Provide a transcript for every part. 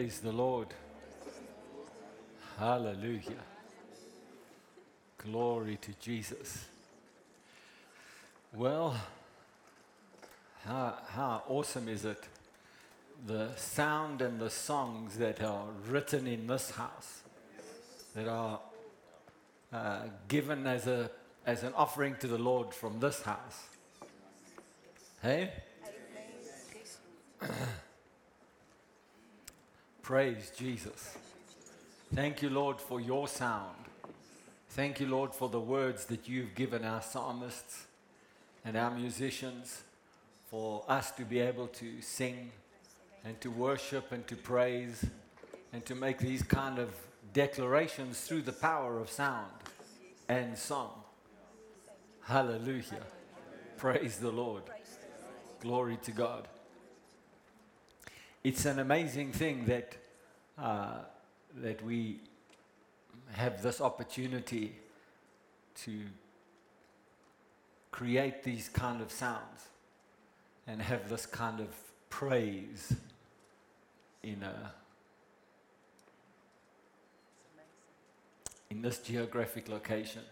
Praise the Lord. Hallelujah. Glory to Jesus. Well, how, how awesome is it? The sound and the songs that are written in this house, that are uh, given as, a, as an offering to the Lord from this house. Hey? Praise Jesus. Thank you, Lord, for your sound. Thank you, Lord, for the words that you've given our psalmists and our musicians for us to be able to sing and to worship and to praise and to make these kind of declarations through the power of sound and song. Hallelujah. Praise the Lord. Glory to God. It's an amazing thing that, uh, that we have this opportunity to create these kind of sounds and have this kind of praise in a in this geographic location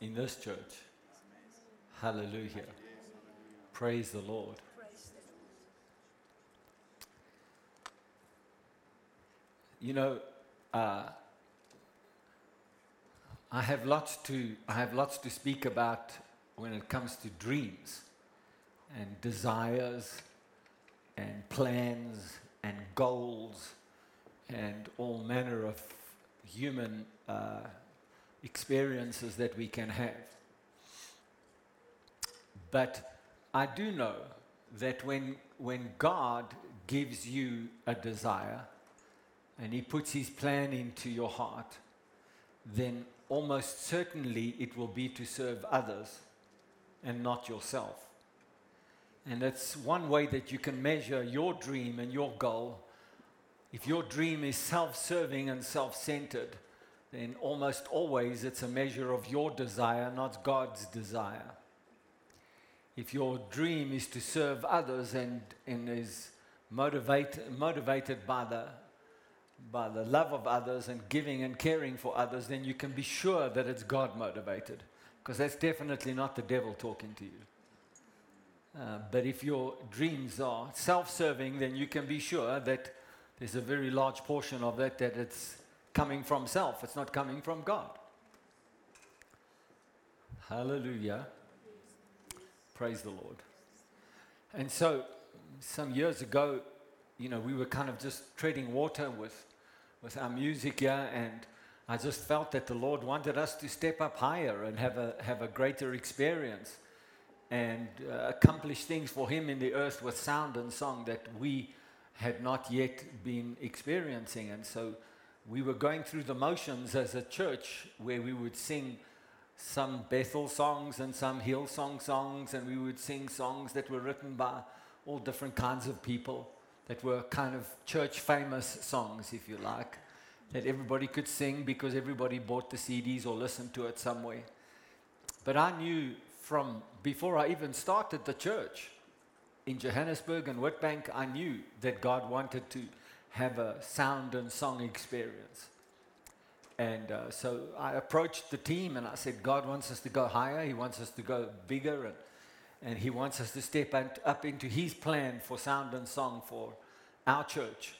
in this church. Hallelujah. Praise the lord you know uh, I have lots to I have lots to speak about when it comes to dreams and desires and plans and goals and all manner of human uh, experiences that we can have. But I do know that when, when God gives you a desire and He puts His plan into your heart, then almost certainly it will be to serve others and not yourself. And that's one way that you can measure your dream and your goal. If your dream is self serving and self centered, then almost always it's a measure of your desire, not God's desire. If your dream is to serve others and, and is motivate, motivated by the by the love of others and giving and caring for others, then you can be sure that it's God motivated. Because that's definitely not the devil talking to you. Uh, but if your dreams are self serving, then you can be sure that there's a very large portion of that that it's coming from self, it's not coming from God. Hallelujah. Praise the Lord. And so, some years ago, you know, we were kind of just treading water with with our music here, and I just felt that the Lord wanted us to step up higher and have a, have a greater experience and uh, accomplish things for Him in the earth with sound and song that we had not yet been experiencing. And so we were going through the motions as a church where we would sing some Bethel songs and some Hillsong songs, and we would sing songs that were written by all different kinds of people that were kind of church famous songs, if you like, that everybody could sing because everybody bought the CDs or listened to it somewhere. But I knew from before I even started the church in Johannesburg and Witbank, I knew that God wanted to have a sound and song experience. And uh, so I approached the team and I said, God wants us to go higher. He wants us to go bigger. And, and He wants us to step up into His plan for sound and song for our church.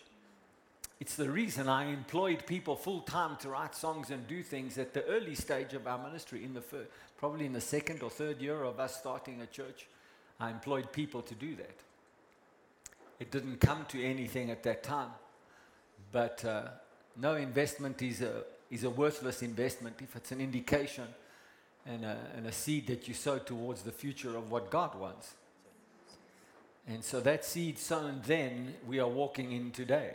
It's the reason I employed people full time to write songs and do things at the early stage of our ministry, in the first, probably in the second or third year of us starting a church. I employed people to do that. It didn't come to anything at that time, but uh, no investment is a, is a worthless investment if it's an indication and a, and a seed that you sow towards the future of what God wants. And so that seed sown then, we are walking in today.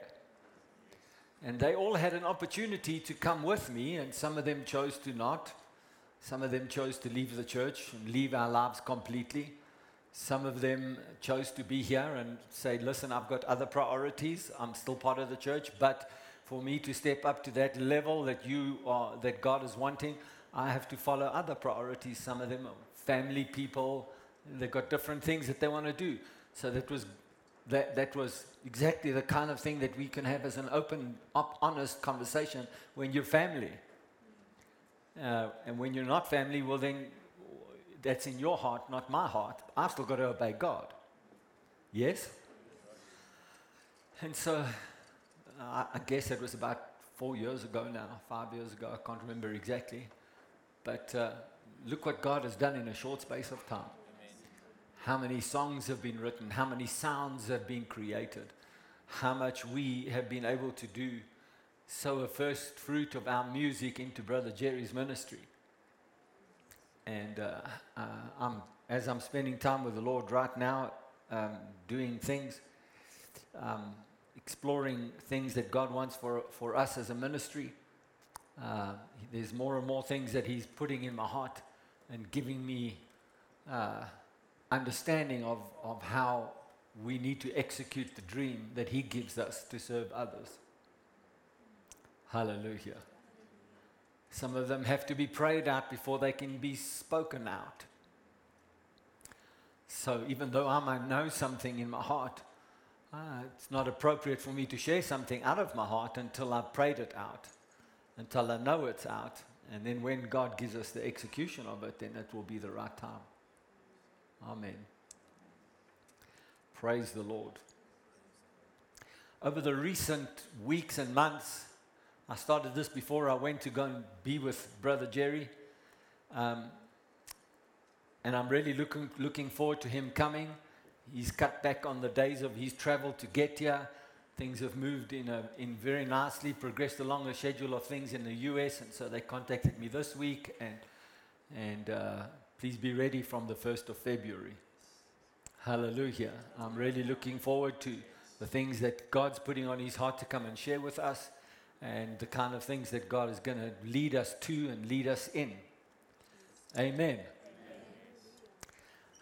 And they all had an opportunity to come with me, and some of them chose to not. Some of them chose to leave the church and leave our lives completely. Some of them chose to be here and say, Listen, I've got other priorities. I'm still part of the church, but for me to step up to that level that you are, that God is wanting, I have to follow other priorities. Some of them are family people, they've got different things that they want to do. So that was that, that was exactly the kind of thing that we can have as an open, op, honest conversation when you're family. Uh, and when you're not family, well, then that's in your heart, not my heart. I've still got to obey God. Yes? And so I guess it was about four years ago now, five years ago, I can't remember exactly. But uh, look what God has done in a short space of time. How many songs have been written, how many sounds have been created, how much we have been able to do, sow a first fruit of our music into Brother Jerry's ministry. And uh, uh, I'm, as I'm spending time with the Lord right now, um, doing things, um, exploring things that God wants for, for us as a ministry. Uh, there's more and more things that He's putting in my heart and giving me uh, understanding of, of how we need to execute the dream that He gives us to serve others. Hallelujah. Some of them have to be prayed out before they can be spoken out. So even though I might know something in my heart, ah, it's not appropriate for me to share something out of my heart until I've prayed it out, until I know it's out. And then when God gives us the execution of it, then it will be the right time. Amen. Praise the Lord. Over the recent weeks and months, I started this before I went to go and be with Brother Jerry. Um, and I'm really looking, looking forward to him coming. He's cut back on the days of his travel to get here. Things have moved in, a, in very nicely, progressed along the schedule of things in the US. And so they contacted me this week. And, and uh, please be ready from the 1st of February. Hallelujah. I'm really looking forward to the things that God's putting on his heart to come and share with us and the kind of things that God is going to lead us to and lead us in. Amen.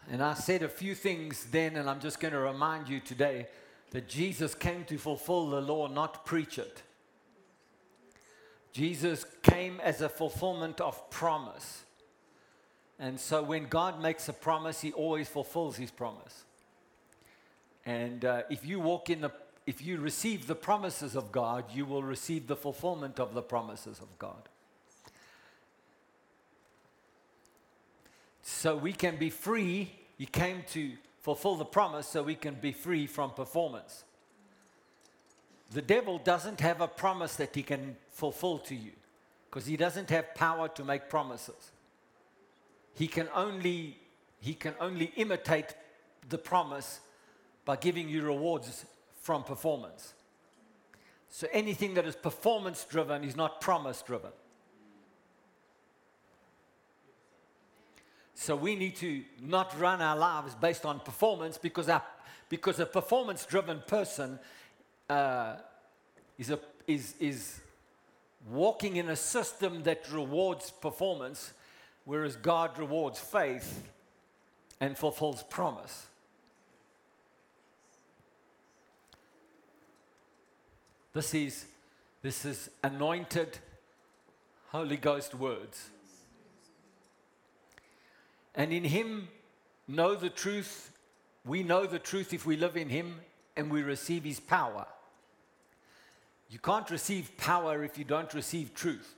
And I said a few things then, and I'm just going to remind you today that Jesus came to fulfill the law, not preach it. Jesus came as a fulfillment of promise. And so when God makes a promise, he always fulfills his promise. And uh, if you walk in the if you receive the promises of God, you will receive the fulfillment of the promises of God. so we can be free. He came to fulfill the promise so we can be free from performance. The devil doesn't have a promise that he can fulfill to you because he doesn't have power to make promises. He can only he can only imitate the promise by giving you rewards from performance. So anything that is performance driven is not promise driven. So we need to not run our lives based on performance because, our, because a performance driven person uh, is, a, is, is walking in a system that rewards performance, whereas God rewards faith and fulfills promise. This is, this is anointed Holy Ghost words and in Him know the truth. We know the truth if we live in Him and we receive His power. You can't receive power if you don't receive truth.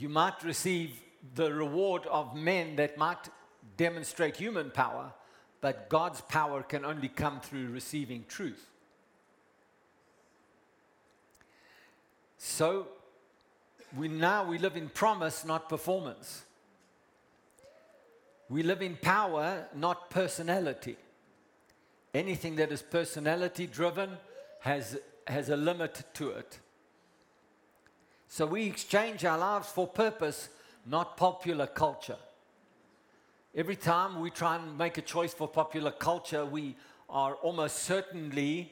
You might receive the reward of men that might demonstrate human power, but God's power can only come through receiving truth. So we now we live in promise, not performance. We live in power, not personality. Anything that is personality driven has, has a limit to it. So we exchange our lives for purpose, not popular culture. Every time we try and make a choice for popular culture, we are almost certainly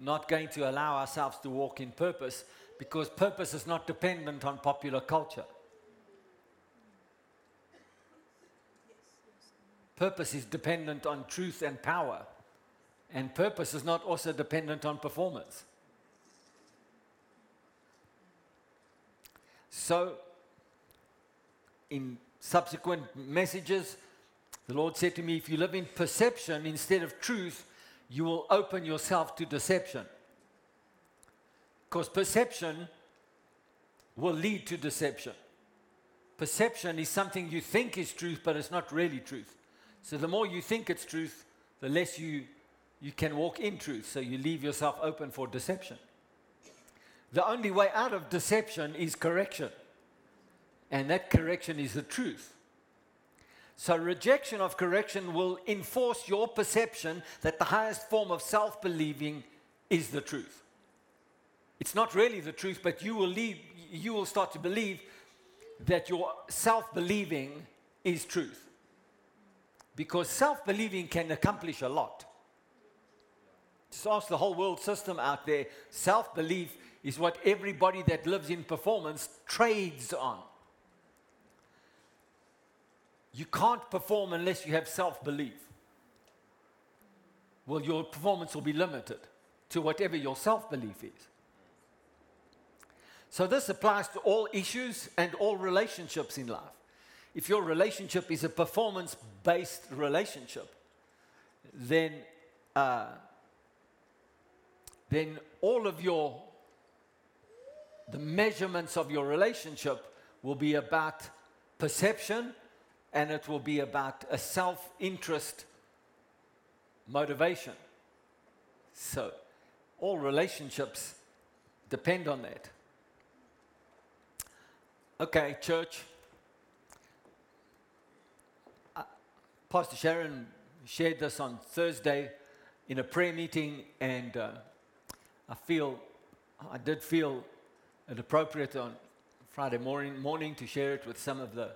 not going to allow ourselves to walk in purpose because purpose is not dependent on popular culture. Purpose is dependent on truth and power. And purpose is not also dependent on performance. So, in subsequent messages, The Lord said to me, If you live in perception instead of truth, you will open yourself to deception. Because perception will lead to deception. Perception is something you think is truth, but it's not really truth. So the more you think it's truth, the less you, you can walk in truth. So you leave yourself open for deception. The only way out of deception is correction. And that correction is the truth. So, rejection of correction will enforce your perception that the highest form of self believing is the truth. It's not really the truth, but you will, you will start to believe that your self believing is truth. Because self believing can accomplish a lot. Just ask the whole world system out there. Self belief is what everybody that lives in performance trades on. You can't perform unless you have self belief. Well, your performance will be limited to whatever your self belief is. So, this applies to all issues and all relationships in life. If your relationship is a performance based relationship, then, uh, then all of your the measurements of your relationship will be about perception and it will be about a self interest motivation. So, all relationships depend on that. Okay, church. Uh, Pastor Sharon shared this on Thursday in a prayer meeting, and uh, I feel, I did feel it appropriate on Friday morning, morning to share it with some of the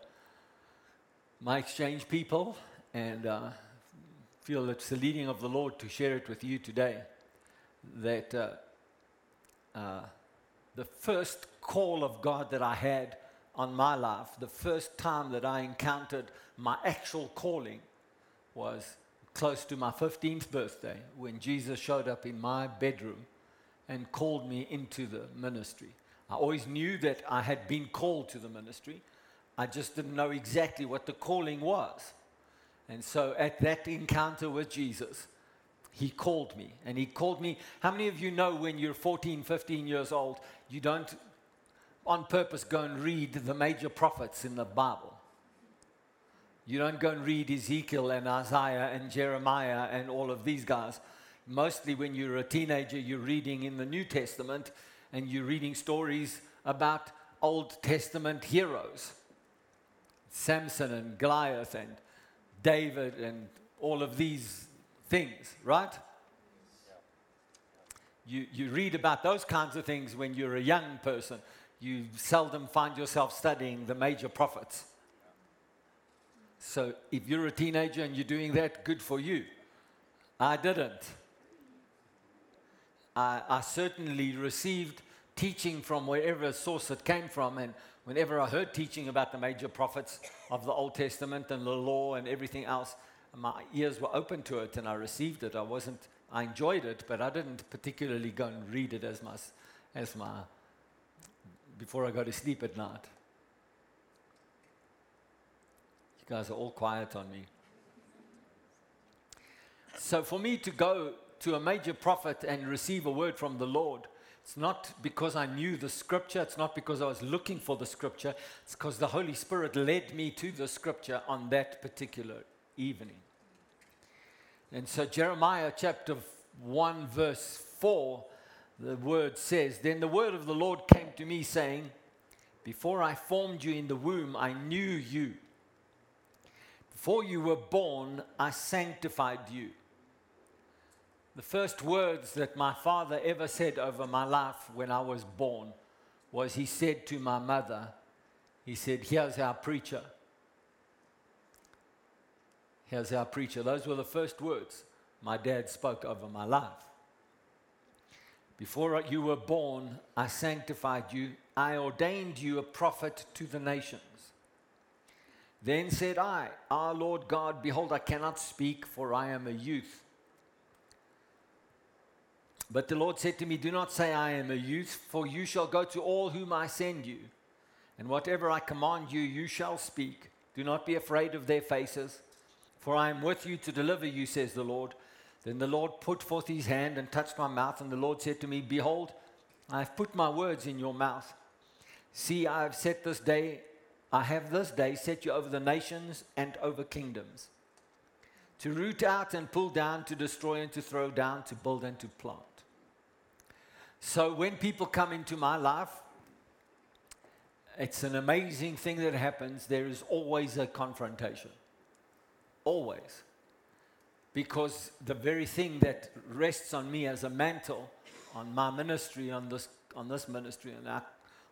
my exchange people, and uh, feel it's the leading of the Lord to share it with you today. That uh, uh, the first call of God that I had on my life, the first time that I encountered my actual calling, was close to my 15th birthday when Jesus showed up in my bedroom and called me into the ministry. I always knew that I had been called to the ministry. I just didn't know exactly what the calling was. And so at that encounter with Jesus, he called me. And he called me. How many of you know when you're 14, 15 years old, you don't on purpose go and read the major prophets in the Bible? You don't go and read Ezekiel and Isaiah and Jeremiah and all of these guys. Mostly when you're a teenager, you're reading in the New Testament and you're reading stories about Old Testament heroes Samson and Goliath and David and all of these things, right? You, you read about those kinds of things when you're a young person. You seldom find yourself studying the major prophets. So if you're a teenager and you're doing that, good for you. I didn't. I, I certainly received teaching from wherever source it came from. And whenever I heard teaching about the major prophets of the Old Testament and the law and everything else, my ears were open to it and I received it. I wasn't, I enjoyed it, but I didn't particularly go and read it as my, as my, before I go to sleep at night. You guys are all quiet on me. So for me to go to a major prophet and receive a word from the Lord, it's not because I knew the scripture, it's not because I was looking for the scripture, it's because the Holy Spirit led me to the scripture on that particular evening. And so, Jeremiah chapter 1, verse 4, the word says, Then the word of the Lord came to me, saying, Before I formed you in the womb, I knew you. Before you were born, I sanctified you. The first words that my father ever said over my life when I was born was he said to my mother, he said, Here's our preacher. Here's our preacher. Those were the first words my dad spoke over my life. Before you were born, I sanctified you. I ordained you a prophet to the nations. Then said I, Our Lord God, behold, I cannot speak, for I am a youth. But the Lord said to me, Do not say, I am a youth, for you shall go to all whom I send you. And whatever I command you, you shall speak. Do not be afraid of their faces, For I am with you to deliver you, says the Lord. Then the Lord put forth his hand and touched my mouth, and the Lord said to me, Behold, I have put my words in your mouth. See, I have set this day, I have this day set you over the nations and over kingdoms, to root out and pull down, to destroy and to throw down, to build and to plant. So when people come into my life, it's an amazing thing that happens. There is always a confrontation. Always. Because the very thing that rests on me as a mantle, on my ministry, on this, on this ministry, on, our,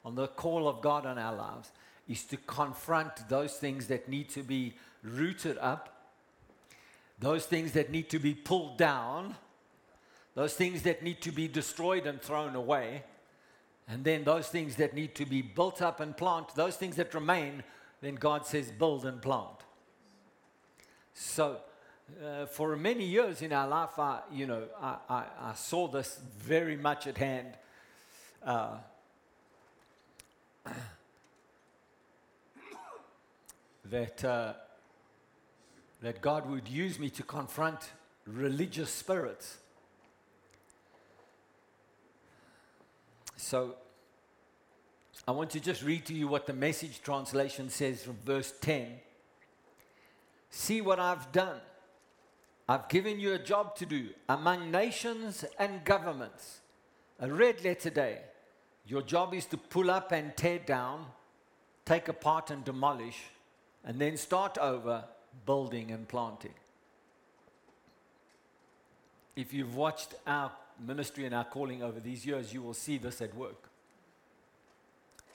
on the call of God on our lives, is to confront those things that need to be rooted up, those things that need to be pulled down, those things that need to be destroyed and thrown away, and then those things that need to be built up and plant, those things that remain, then God says, build and plant. So, uh, for many years in our life, I, you know, I, I, I saw this very much at hand. Uh, that, uh, that God would use me to confront religious spirits. So I want to just read to you what the message translation says from verse 10. See what I've done. I've given you a job to do among nations and governments. A red letter day. Your job is to pull up and tear down, take apart and demolish, and then start over building and planting. If you've watched our ministry and our calling over these years, you will see this at work.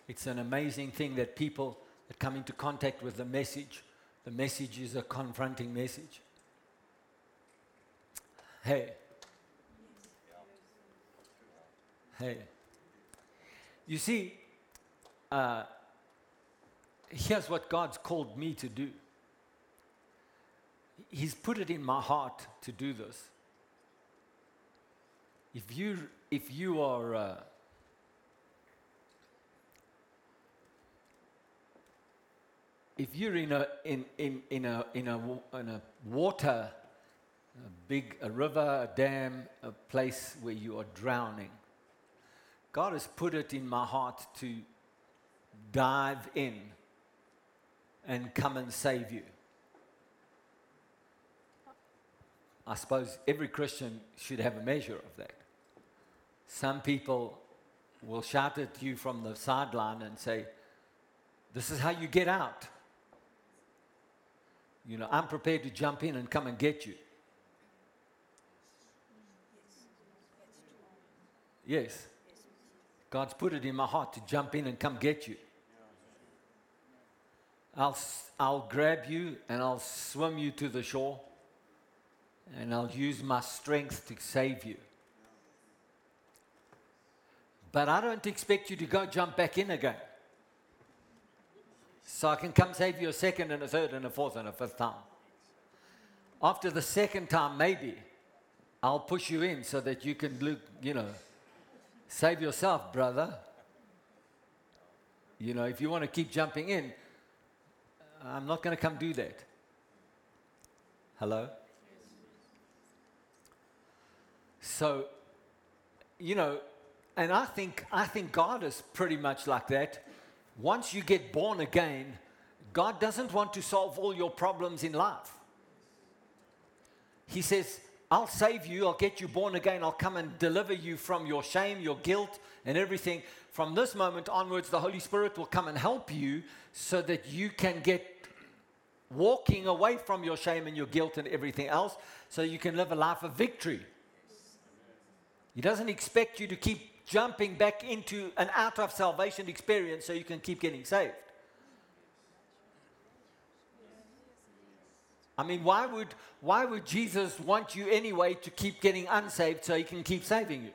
It's an amazing thing that people that come into contact with the message, the message is a confronting message. Hey. Hey. You see, uh, here's what God's called me to do. He's put it in my heart to do this. If you, if you are. Uh, if you're in a, in, in, in, a, in, a, in a water, a big a river, a dam, a place where you are drowning, God has put it in my heart to dive in and come and save you. I suppose every Christian should have a measure of that. Some people will shout at you from the sideline and say, This is how you get out. You know, I'm prepared to jump in and come and get you. Yes. God's put it in my heart to jump in and come get you. I'll, I'll grab you and I'll swim you to the shore and I'll use my strength to save you. But I don't expect you to go jump back in again. So I can come save you a second and a third and a fourth and a fifth time. After the second time, maybe I'll push you in so that you can look, you know, save yourself, brother. You know, if you want to keep jumping in, I'm not going to come do that. Hello? So, you know, and I think, I think God is pretty much like that. Once you get born again, God doesn't want to solve all your problems in life. He says, I'll save you, I'll get you born again, I'll come and deliver you from your shame, your guilt, and everything. From this moment onwards, the Holy Spirit will come and help you so that you can get walking away from your shame and your guilt and everything else so you can live a life of victory. He doesn't expect you to keep jumping back into an out of salvation experience so you can keep getting saved. I mean, why would, why would Jesus want you anyway to keep getting unsaved so he can keep saving you?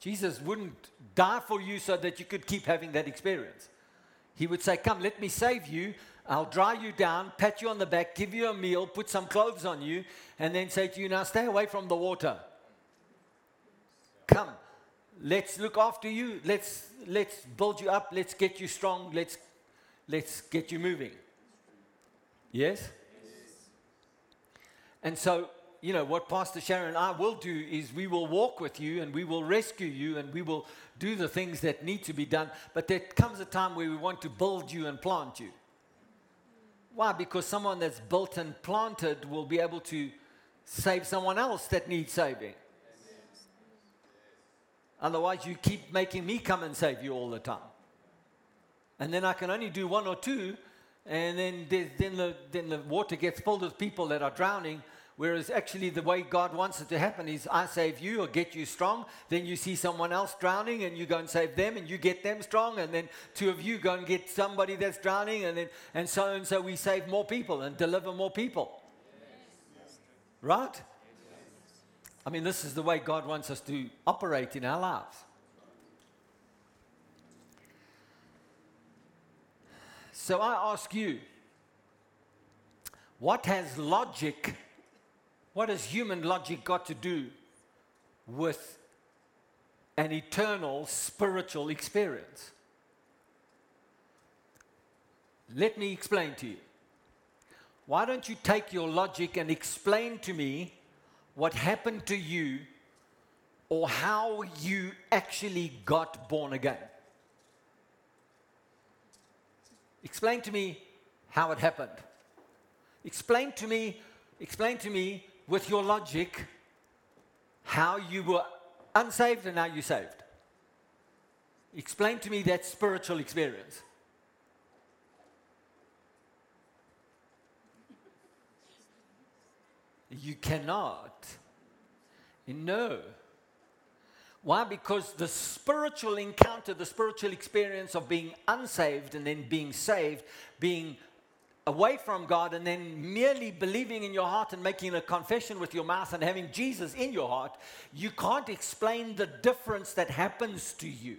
Jesus wouldn't die for you so that you could keep having that experience. He would say, Come, let me save you. I'll dry you down, pat you on the back, give you a meal, put some clothes on you, and then say to you, Now stay away from the water. Come, let's look after you. Let's, let's build you up. Let's get you strong. Let's, let's get you moving. Yes? And so, you know, what Pastor Sharon and I will do is we will walk with you and we will rescue you and we will do the things that need to be done. But there comes a time where we want to build you and plant you. Why? Because someone that's built and planted will be able to save someone else that needs saving. Otherwise, you keep making me come and save you all the time. And then I can only do one or two, and then, then, the, then the water gets filled with people that are drowning. Whereas actually, the way God wants it to happen is I save you or get you strong, then you see someone else drowning and you go and save them and you get them strong, and then two of you go and get somebody that's drowning, and then and so and so we save more people and deliver more people. Yes. Right? I mean, this is the way God wants us to operate in our lives. So I ask you, what has logic, what has human logic got to do with an eternal spiritual experience? Let me explain to you. Why don't you take your logic and explain to me what happened to you or how you actually got born again? Explain to me how it happened. Explain to me, explain to me with your logic how you were unsaved and now you're saved. Explain to me that spiritual experience. You cannot. No. Why? Because the spiritual encounter, the spiritual experience of being unsaved and then being saved, being away from God and then merely believing in your heart and making a confession with your mouth and having Jesus in your heart, you can't explain the difference that happens to you.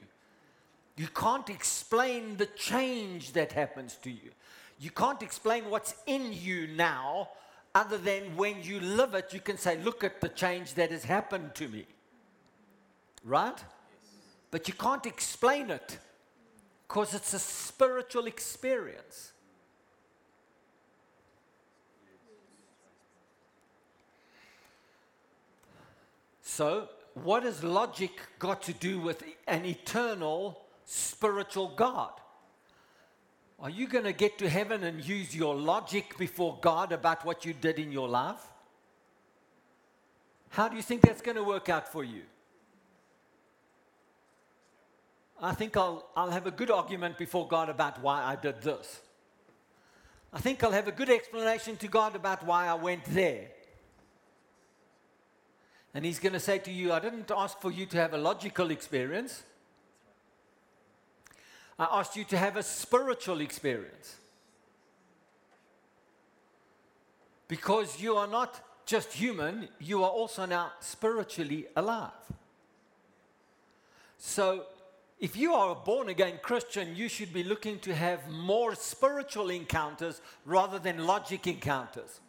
You can't explain the change that happens to you. You can't explain what's in you now, other than when you live it, you can say, Look at the change that has happened to me. Right? Yes. But you can't explain it because it's a spiritual experience. So, what has logic got to do with an eternal spiritual God? Are you going to get to heaven and use your logic before God about what you did in your life? How do you think that's going to work out for you? I think I'll, I'll have a good argument before God about why I did this. I think I'll have a good explanation to God about why I went there. And He's going to say to you, I didn't ask for you to have a logical experience. I asked you to have a spiritual experience. Because you are not just human, you are also now spiritually alive. So if you are a born again Christian, you should be looking to have more spiritual encounters rather than logic encounters.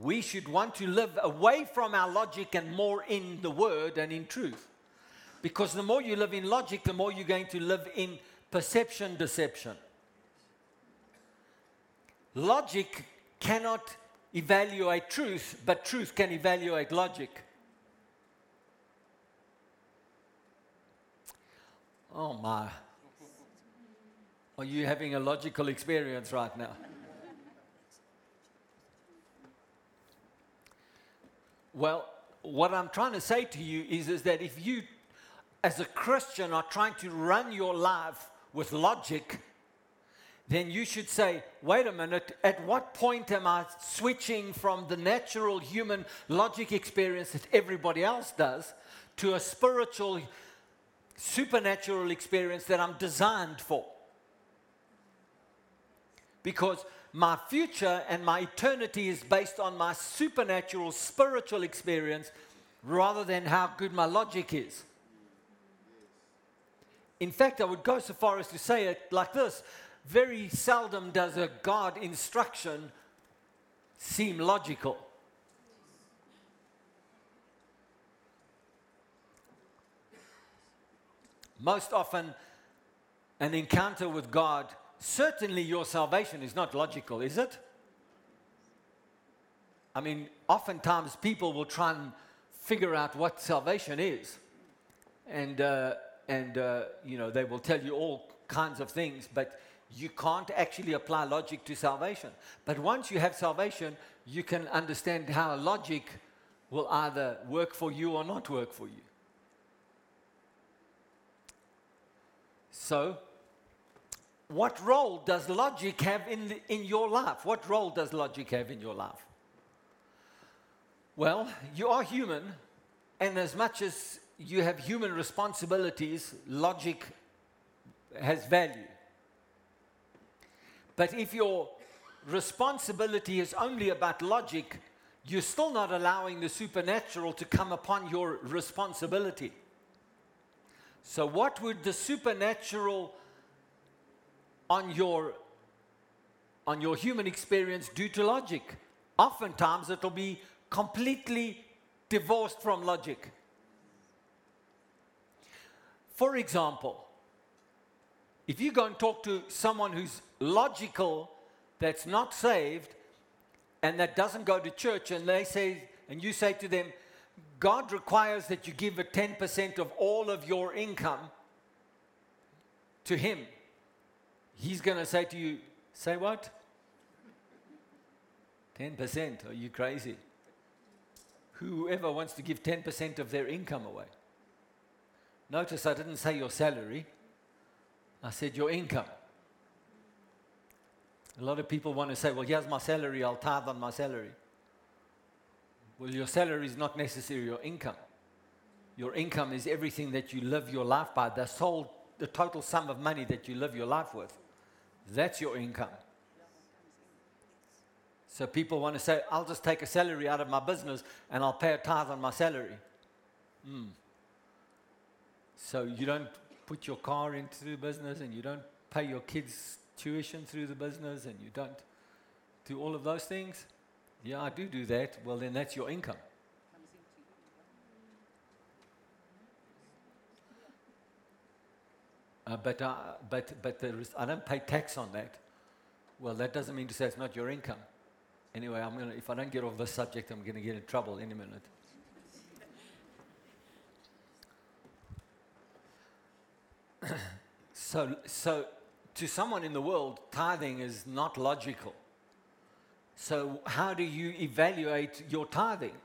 We should want to live away from our logic and more in the Word and in truth. Because the more you live in logic, the more you're going to live in perception deception. Logic cannot evaluate truth, but truth can evaluate logic. Oh my. Are you having a logical experience right now? Well, what I'm trying to say to you is, is that if you, as a Christian, are trying to run your life with logic, then you should say, wait a minute, at what point am I switching from the natural human logic experience that everybody else does to a spiritual supernatural experience that I'm designed for. Because my future and my eternity is based on my supernatural spiritual experience rather than how good my logic is. In fact, I would go so far as to say it like this very seldom does a God instruction seem logical. Most often, an encounter with God certainly your salvation is not logical, is it? I mean, oftentimes people will try and figure out what salvation is. And, uh, and uh, you know, they will tell you all kinds of things, but you can't actually apply logic to salvation. But once you have salvation, you can understand how logic will either work for you or not work for you. So, what role does logic have in, the, in your life? What role does logic have in your life? Well, you are human, and as much as you have human responsibilities, logic has value. But if your responsibility is only about logic, you're still not allowing the supernatural to come upon your responsibility. So, what would the supernatural on your, on your human experience do to logic? Oftentimes, it'll be completely divorced from logic. For example, if you go and talk to someone who's logical, that's not saved, and that doesn't go to church, and they say, and you say to them, God requires that you give a 10% of all of your income to Him. He's going to say to you, Say what? 10%. Are you crazy? Whoever wants to give 10% of their income away. Notice I didn't say your salary, I said your income. A lot of people want to say, Well, here's my salary, I'll tithe on my salary. Well, your salary is not necessarily your income. Your income is everything that you live your life by, the, sole, the total sum of money that you live your life with. That's your income. So people want to say, I'll just take a salary out of my business and I'll pay a tithe on my salary. Mm. So you don't put your car into the business and you don't pay your kids' tuition through the business and you don't do all of those things. Yeah, I do do that. Well, then that's your income. Uh, but, uh, but, but I don't pay tax on that. Well, that doesn't mean to say it's not your income. Anyway, I'm gonna, if I don't get off this subject, I'm going to get in trouble in a minute. So, so, to someone in the world, tithing is not logical. So, how do you evaluate your tithing?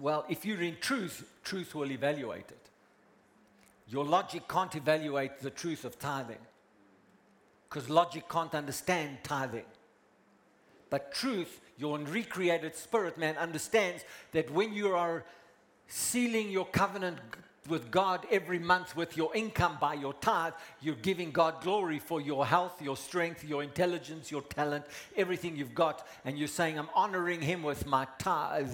Well, if you're in truth, truth will evaluate it. Your logic can't evaluate the truth of tithing because logic can't understand tithing. But truth, your recreated spirit man understands that when you are sealing your covenant with God every month with your income by your tithe, you're giving God glory for your health, your strength, your intelligence, your talent, everything you've got, and you're saying, I'm honoring Him with my tithe.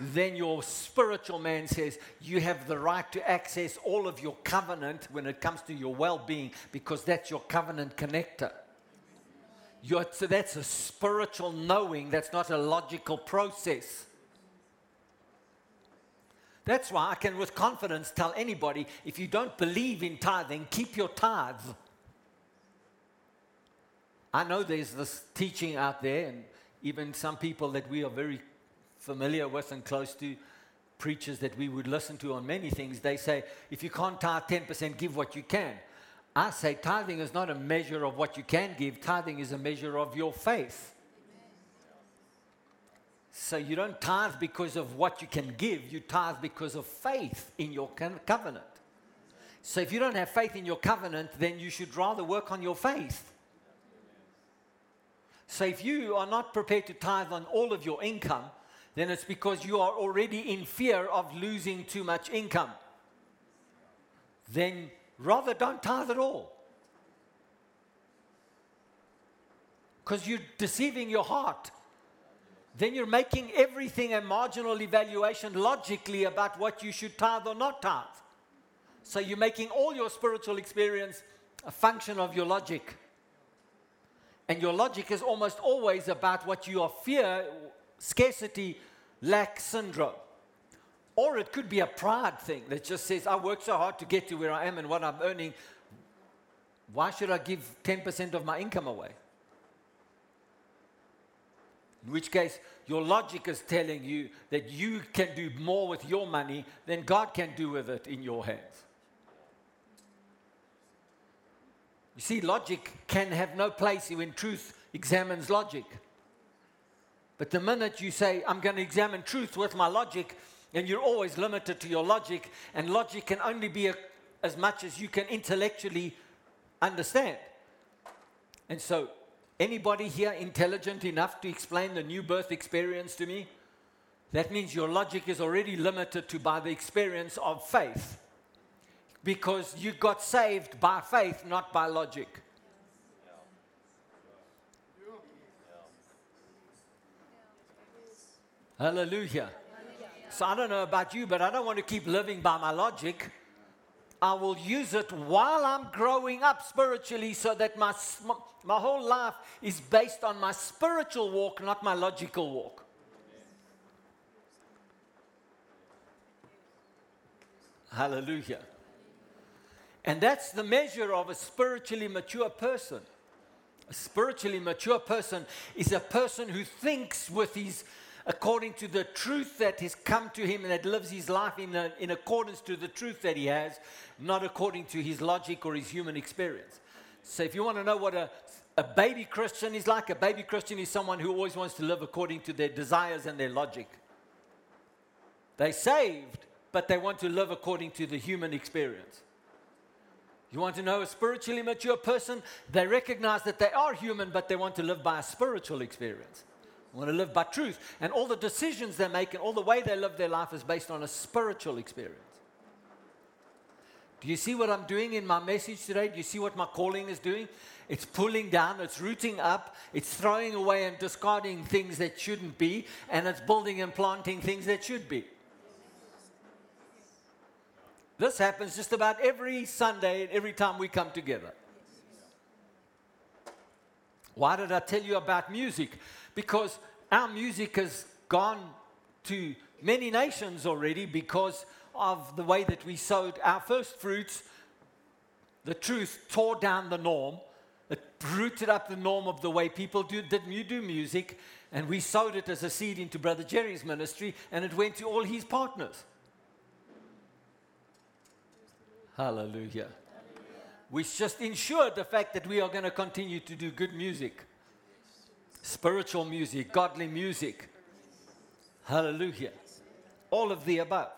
Then your spiritual man says, You have the right to access all of your covenant when it comes to your well being because that's your covenant connector. You're, so that's a spiritual knowing, that's not a logical process. That's why I can, with confidence, tell anybody if you don't believe in tithing, keep your tithes. I know there's this teaching out there, and even some people that we are very familiar with and close to, preachers that we would listen to on many things, they say, if you can't tithe 10%, give what you can. I say tithing is not a measure of what you can give, tithing is a measure of your faith. So you don't tithe because of what you can give, you tithe because of faith in your covenant. So if you don't have faith in your covenant, then you should rather work on your faith. So if you are not prepared to tithe on all of your income, then it's because you are already in fear of losing too much income. Then rather don't tithe at all. Because you're deceiving your heart then you're making everything a marginal evaluation logically about what you should tithe or not tithe. So you're making all your spiritual experience a function of your logic. And your logic is almost always about what you fear, scarcity, lack syndrome. Or it could be a pride thing that just says, I work so hard to get to where I am and what I'm earning. Why should I give 10% of my income away? In which case, your logic is telling you that you can do more with your money than God can do with it in your hands. You see, logic can have no place when truth examines logic. But the minute you say, I'm going to examine truth with my logic, and you're always limited to your logic, and logic can only be a, as much as you can intellectually understand. And so, anybody here intelligent enough to explain the new birth experience to me? That means your logic is already limited to by the experience of faith. Because you got saved by faith, not by logic. Hallelujah. So I don't know about you, but I don't want to keep living by my logic. I will use it while I'm growing up spiritually so that my, my whole life is based on my spiritual walk, not my logical walk. Hallelujah. And that's the measure of a spiritually mature person. A spiritually mature person is a person who thinks with his according to the truth that has come to him and that lives his life in, a, in accordance to the truth that he has, not according to his logic or his human experience. So, if you want to know what a, a baby Christian is like, a baby Christian is someone who always wants to live according to their desires and their logic. They're saved, but they want to live according to the human experience. You want to know a spiritually mature person? They recognize that they are human, but they want to live by a spiritual experience. They want to live by truth. And all the decisions they make and all the way they live their life is based on a spiritual experience. Do you see what I'm doing in my message today? Do you see what my calling is doing? It's pulling down, it's rooting up, it's throwing away and discarding things that shouldn't be, and it's building and planting things that should be. This happens just about every Sunday, and every time we come together. Why did I tell you about music? Because our music has gone to many nations already because of the way that we sowed our first fruits. The truth tore down the norm. It rooted up the norm of the way people do, did you do music, and we sowed it as a seed into Brother Jerry's ministry, and it went to all his partners. Hallelujah. We just ensured the fact that we are going to continue to do good music, spiritual music, godly music. Hallelujah. All of the above.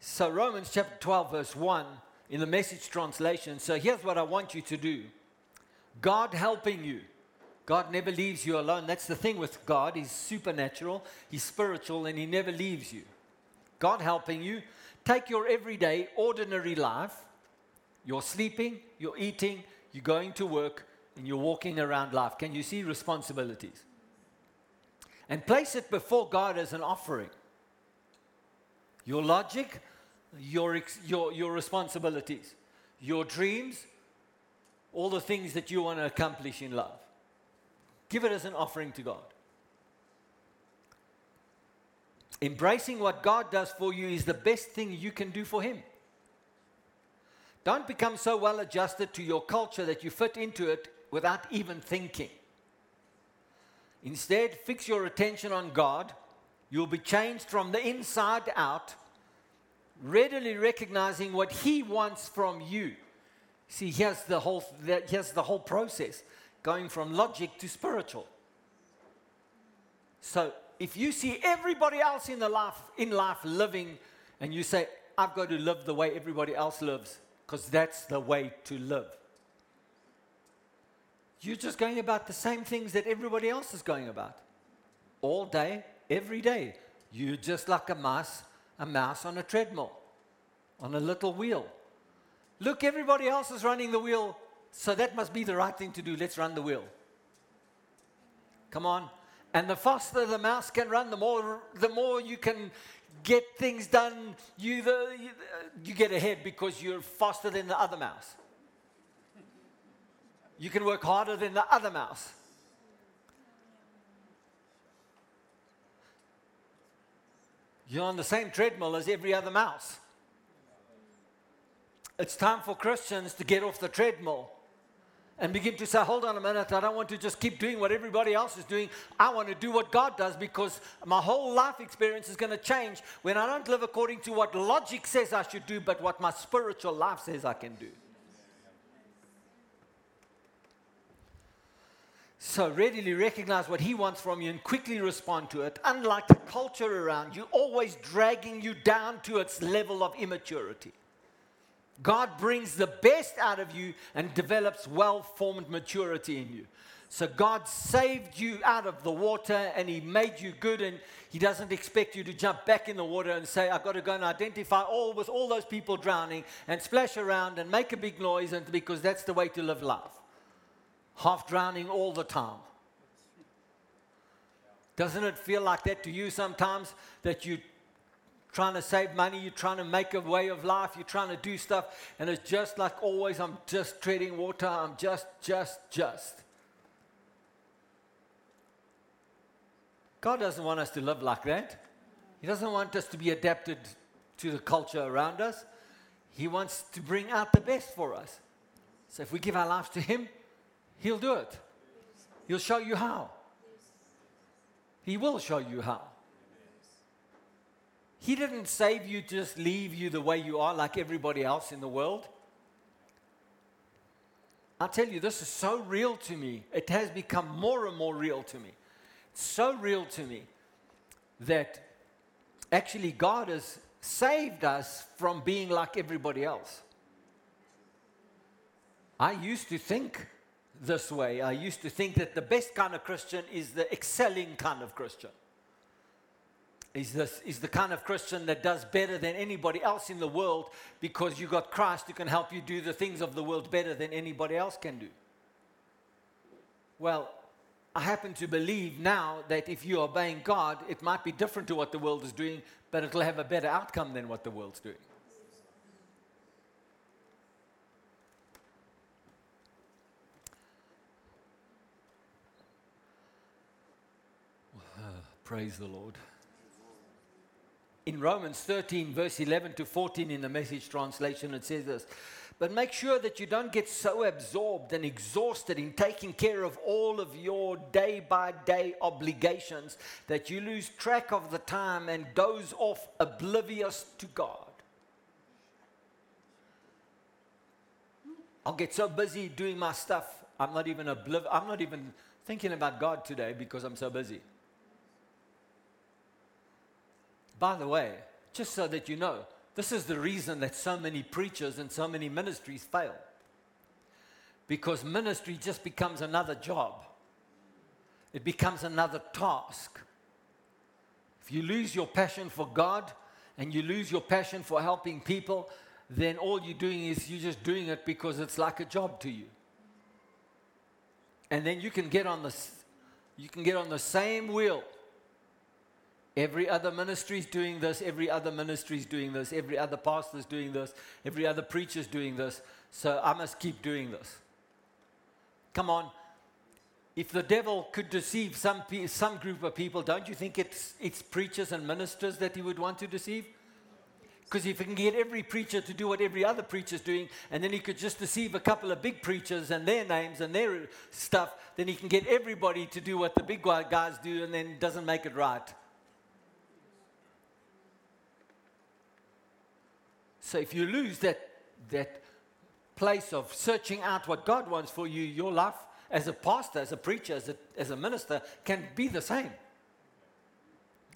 So, Romans chapter 12, verse 1 in the message translation. So, here's what I want you to do God helping you. God never leaves you alone. That's the thing with God. He's supernatural, He's spiritual, and He never leaves you. God helping you. Take your everyday, ordinary life. You're sleeping, you're eating, you're going to work, and you're walking around life. Can you see responsibilities? And place it before God as an offering. Your logic, your, your, your responsibilities, your dreams, all the things that you want to accomplish in love. Give it as an offering to God. Embracing what God does for you is the best thing you can do for Him. Don't become so well adjusted to your culture that you fit into it without even thinking. Instead, fix your attention on God. You'll be changed from the inside out, readily recognizing what He wants from you. See, here's the whole, here's the whole process going from logic to spiritual. So, if you see everybody else in, the life, in life living and you say, I've got to live the way everybody else lives, because that's the way to live. You're just going about the same things that everybody else is going about. All day, every day. You're just like a mouse, a mouse on a treadmill, on a little wheel. Look, everybody else is running the wheel, so that must be the right thing to do. Let's run the wheel. Come on. And the faster the mouse can run, the more, the more you can get things done. You, the, you, you get ahead because you're faster than the other mouse. You can work harder than the other mouse. You're on the same treadmill as every other mouse. It's time for Christians to get off the treadmill and begin to say, hold on a minute, I don't want to just keep doing what everybody else is doing. I want to do what God does because my whole life experience is going to change when I don't live according to what logic says I should do, but what my spiritual life says I can do. So readily recognize what he wants from you and quickly respond to it. Unlike the culture around you, always dragging you down to its level of immaturity. God brings the best out of you and develops well formed maturity in you. So God saved you out of the water and He made you good, and He doesn't expect you to jump back in the water and say, I've got to go and identify all with all those people drowning and splash around and make a big noise, and because that's the way to live life half drowning all the time. Doesn't it feel like that to you sometimes that you're trying to save money, you're trying to make a way of life, you're trying to do stuff, and it's just like always, I'm just treading water, I'm just, just, just. God doesn't want us to live like that. He doesn't want us to be adapted to the culture around us. He wants to bring out the best for us. So if we give our lives to Him, He'll do it. He'll show you how. He will show you how. He didn't save you, just leave you the way you are, like everybody else in the world. I tell you, this is so real to me. It has become more and more real to me. So real to me that actually God has saved us from being like everybody else. I used to think this way. I used to think that the best kind of Christian is the excelling kind of Christian. Is, this, is the kind of Christian that does better than anybody else in the world because you got Christ who can help you do the things of the world better than anybody else can do. Well, I happen to believe now that if you're obeying God, it might be different to what the world is doing, but it'll have a better outcome than what the world's doing. Praise the Lord. In Romans 13, verse 11 to 14, in the message translation, it says this But make sure that you don't get so absorbed and exhausted in taking care of all of your day by day obligations that you lose track of the time and doze off oblivious to God. I'll get so busy doing my stuff, I'm not even obliv- I'm not even thinking about God today because I'm so busy. By the way, just so that you know, this is the reason that so many preachers and so many ministries fail. Because ministry just becomes another job, it becomes another task. If you lose your passion for God and you lose your passion for helping people, then all you're doing is you're just doing it because it's like a job to you. And then you can get on the, you can get on the same wheel Every other ministry is doing this. Every other ministry is doing this. Every other pastor is doing this. Every other preacher is doing this. So I must keep doing this. Come on. If the devil could deceive some, some group of people, don't you think it's, it's preachers and ministers that he would want to deceive? Because if he can get every preacher to do what every other preacher is doing, and then he could just deceive a couple of big preachers and their names and their stuff, then he can get everybody to do what the big guys do and then doesn't make it right. So if you lose that, that place of searching out what God wants for you, your life as a pastor, as a preacher, as a, as a minister can be the same.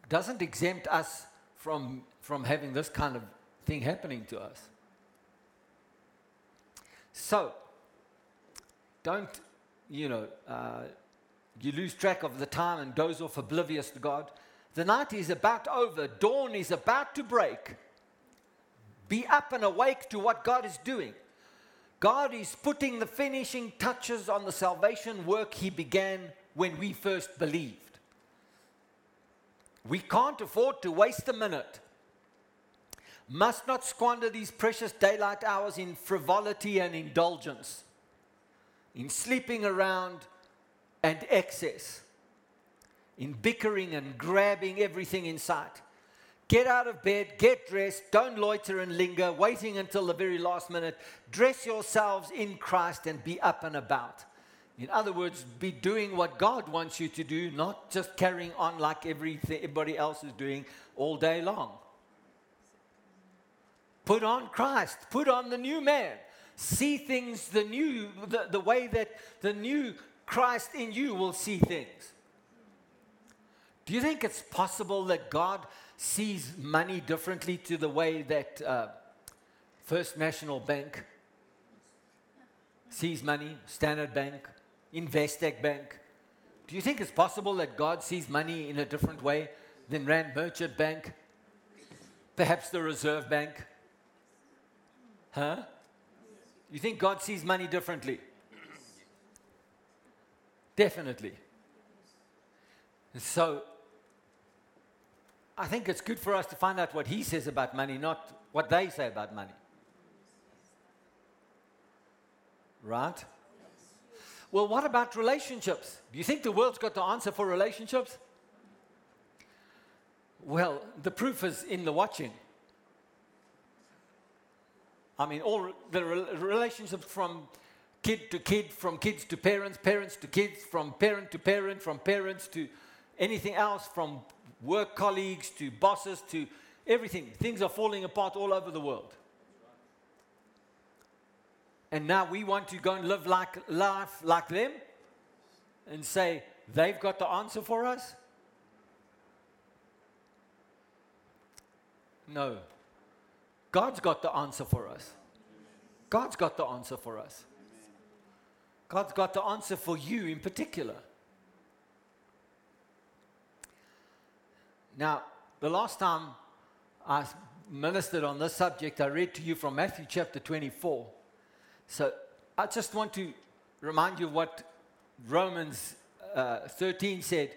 Doesn't exempt us from, from having this kind of thing happening to us. So, don't, you know, uh, you lose track of the time and doze off oblivious to God. The night is about over, dawn is about to break. Be up and awake to what God is doing. God is putting the finishing touches on the salvation work He began when we first believed. We can't afford to waste a minute. Must not squander these precious daylight hours in frivolity and indulgence, in sleeping around and excess, in bickering and grabbing everything in sight. Get out of bed, get dressed, don't loiter and linger, waiting until the very last minute. Dress yourselves in Christ and be up and about. In other words, be doing what God wants you to do, not just carrying on like everybody else is doing all day long. Put on Christ, put on the new man. See things the new, the, the way that the new Christ in you will see things. Do you think it's possible that God sees money differently to the way that uh, First National Bank sees money, Standard Bank, Investec Bank? Do you think it's possible that God sees money in a different way than Rand Merchant Bank? Perhaps the Reserve Bank? Huh? You think God sees money differently? Definitely. So, I think it's good for us to find out what He says about money, not what they say about money. Right? Well, what about relationships? Do you think the world's got the answer for relationships? Well, the proof is in the watching. I mean, all the relationships from kid to kid, from kids to parents, parents to kids, from parent to parent, from parents to anything else, from work colleagues to bosses to everything. Things are falling apart all over the world. And now we want to go and live like life like them and say they've got the answer for us? No. God's got the answer for us. God's got the answer for us. God's got the answer for you in particular. Now, the last time I ministered on this subject, I read to you from Matthew chapter 24. So I just want to remind you of what Romans uh, 13 said.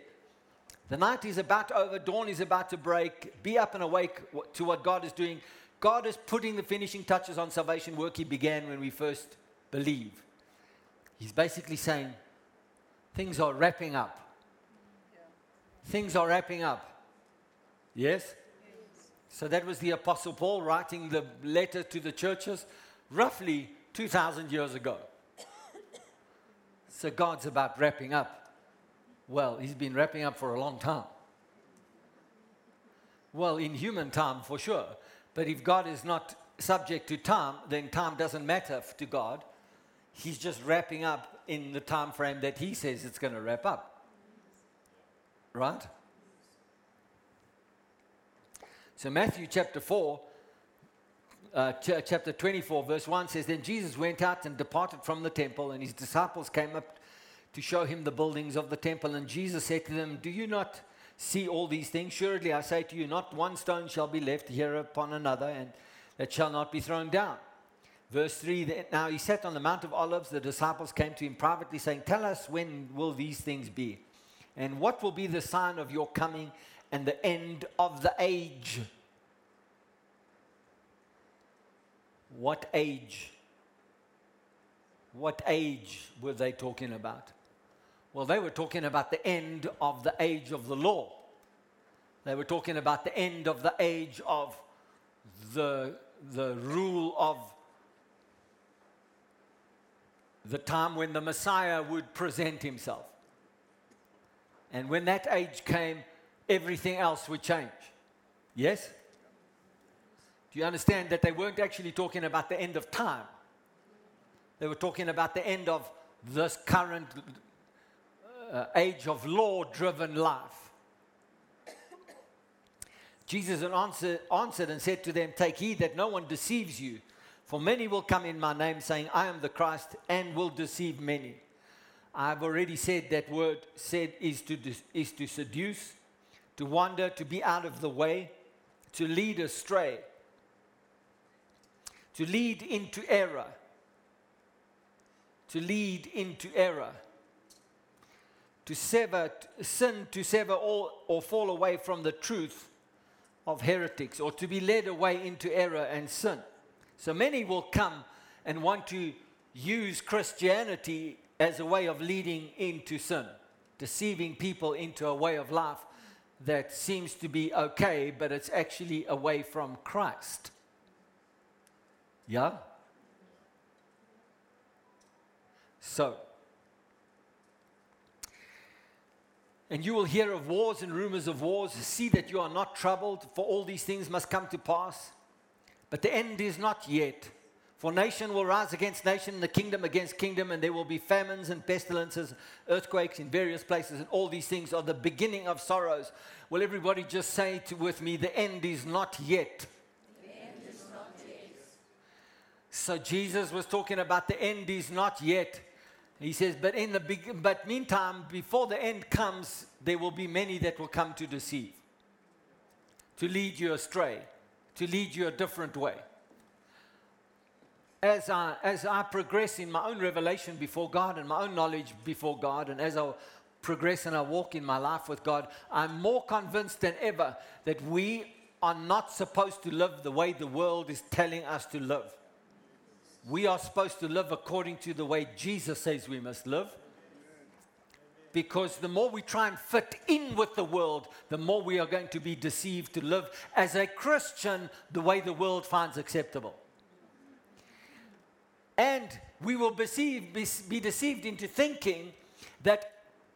The night is about over, dawn is about to break. Be up and awake to what God is doing. God is putting the finishing touches on salvation work He began when we first believe. He's basically saying things are wrapping up. Things are wrapping up. Yes? So that was the Apostle Paul writing the letter to the churches roughly 2,000 years ago. so God's about wrapping up. Well, He's been wrapping up for a long time. Well, in human time, for sure. But if God is not subject to time, then time doesn't matter to God. He's just wrapping up in the time frame that He says it's going to wrap up. Right? So, Matthew chapter 4, uh, ch- chapter 24, verse 1 says Then Jesus went out and departed from the temple, and his disciples came up to show him the buildings of the temple. And Jesus said to them, Do you not see all these things. Surely I say to you, not one stone shall be left here upon another, and that shall not be thrown down. Verse 3 Now he sat on the Mount of Olives. The disciples came to him privately, saying, Tell us when will these things be? And what will be the sign of your coming and the end of the age? What age? What age were they talking about? Well, they were talking about the end of the age of the law. They were talking about the end of the age of the, the rule of the time when the Messiah would present himself. And when that age came, everything else would change. Yes? Do you understand that they weren't actually talking about the end of time? They were talking about the end of this current uh, age of law driven life. Jesus answered, answered and said to them, Take heed that no one deceives you, for many will come in my name, saying, I am the Christ, and will deceive many. I've already said that word said is to, is to seduce, to wander, to be out of the way, to lead astray, to lead into error. To lead into error to sever sin, to sever all or fall away from the truth of heretics, or to be led away into error and sin. So many will come and want to use Christianity as a way of leading into sin, deceiving people into a way of life that seems to be okay, but it's actually away from Christ. Yeah? So, and you will hear of wars and rumors of wars. See that you are not troubled, for all these things must come to pass. But the end is not yet. For nation will rise against nation, and the kingdom against kingdom, and there will be famines and pestilences, earthquakes in various places, and all these things are the beginning of sorrows. Will everybody just say to, with me, the end is not yet? The end is not yet. So Jesus was talking about the end is not yet. He says, but in the big, but meantime, before the end comes, there will be many that will come to deceive, to lead you astray, to lead you a different way as I, as I progress in my own revelation before God and my own knowledge before God, and as I progress and I walk in my life with God, I'm more convinced than ever that we are not supposed to live the way the world is telling us to live. We are supposed to live according to the way Jesus says we must live. Because the more we try and fit in with the world, the more we are going to be deceived to live as a Christian the way the world finds acceptable. And we will be, be deceived into thinking that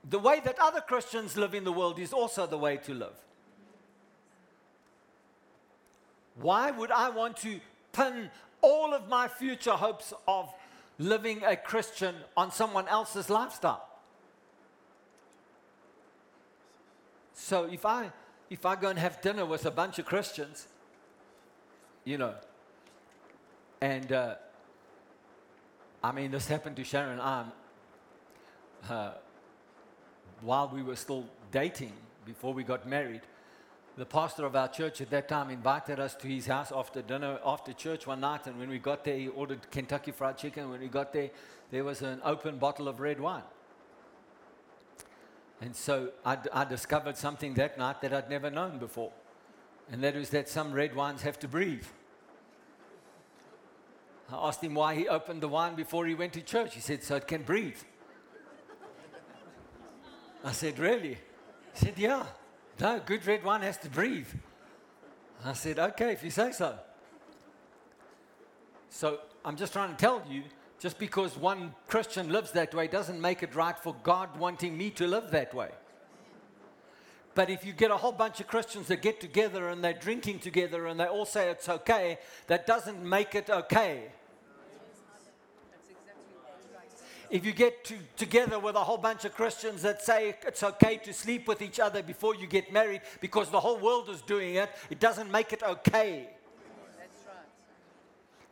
the way that other Christians live in the world is also the way to live. Why would I want to pin all of my future hopes of living a Christian on someone else's lifestyle? So if I if I go and have dinner with a bunch of Christians, you know, and uh, I mean, this happened to Sharon and uh, while we were still dating before we got married. The pastor of our church at that time invited us to his house after dinner, after church one night. And when we got there, he ordered Kentucky Fried Chicken. When we got there, there was an open bottle of red wine. And so I, I discovered something that night that I'd never known before. And that was that some red wines have to breathe. I asked him why he opened the wine before he went to church. He said, so it can breathe. I said, really? He said, yeah. No, good red wine has to breathe. I said, okay, if you say so. So I'm just trying to tell you just because one Christian lives that way doesn't make it right for God wanting me to live that way. But if you get a whole bunch of Christians that get together and they're drinking together and they all say it's okay, that doesn't make it okay. If you get to, together with a whole bunch of Christians that say it's okay to sleep with each other before you get married because the whole world is doing it, it doesn't make it okay. That's right.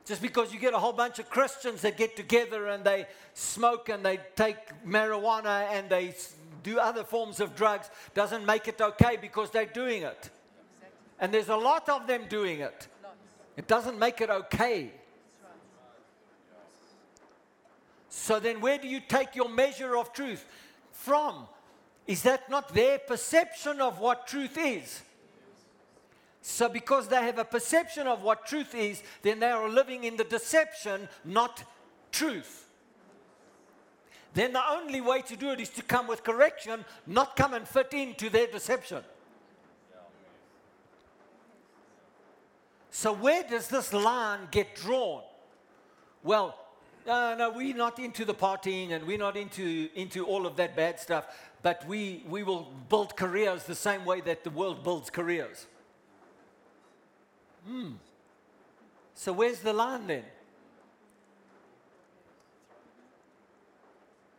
Just because you get a whole bunch of Christians that get together and they smoke and they take marijuana and they do other forms of drugs doesn't make it okay because they're doing it. Exactly. And there's a lot of them doing it. Lots. It doesn't make it okay. That's right. So then, where do you take your measure of truth from? Is that not their perception of what truth is? So, because they have a perception of what truth is, then they are living in the deception, not truth. Then the only way to do it is to come with correction, not come and fit into their deception. So, where does this line get drawn? Well, no, we're not into the partying and we're not into, into all of that bad stuff, but we, we will build careers the same way that the world builds careers. Hmm. So where's the line then?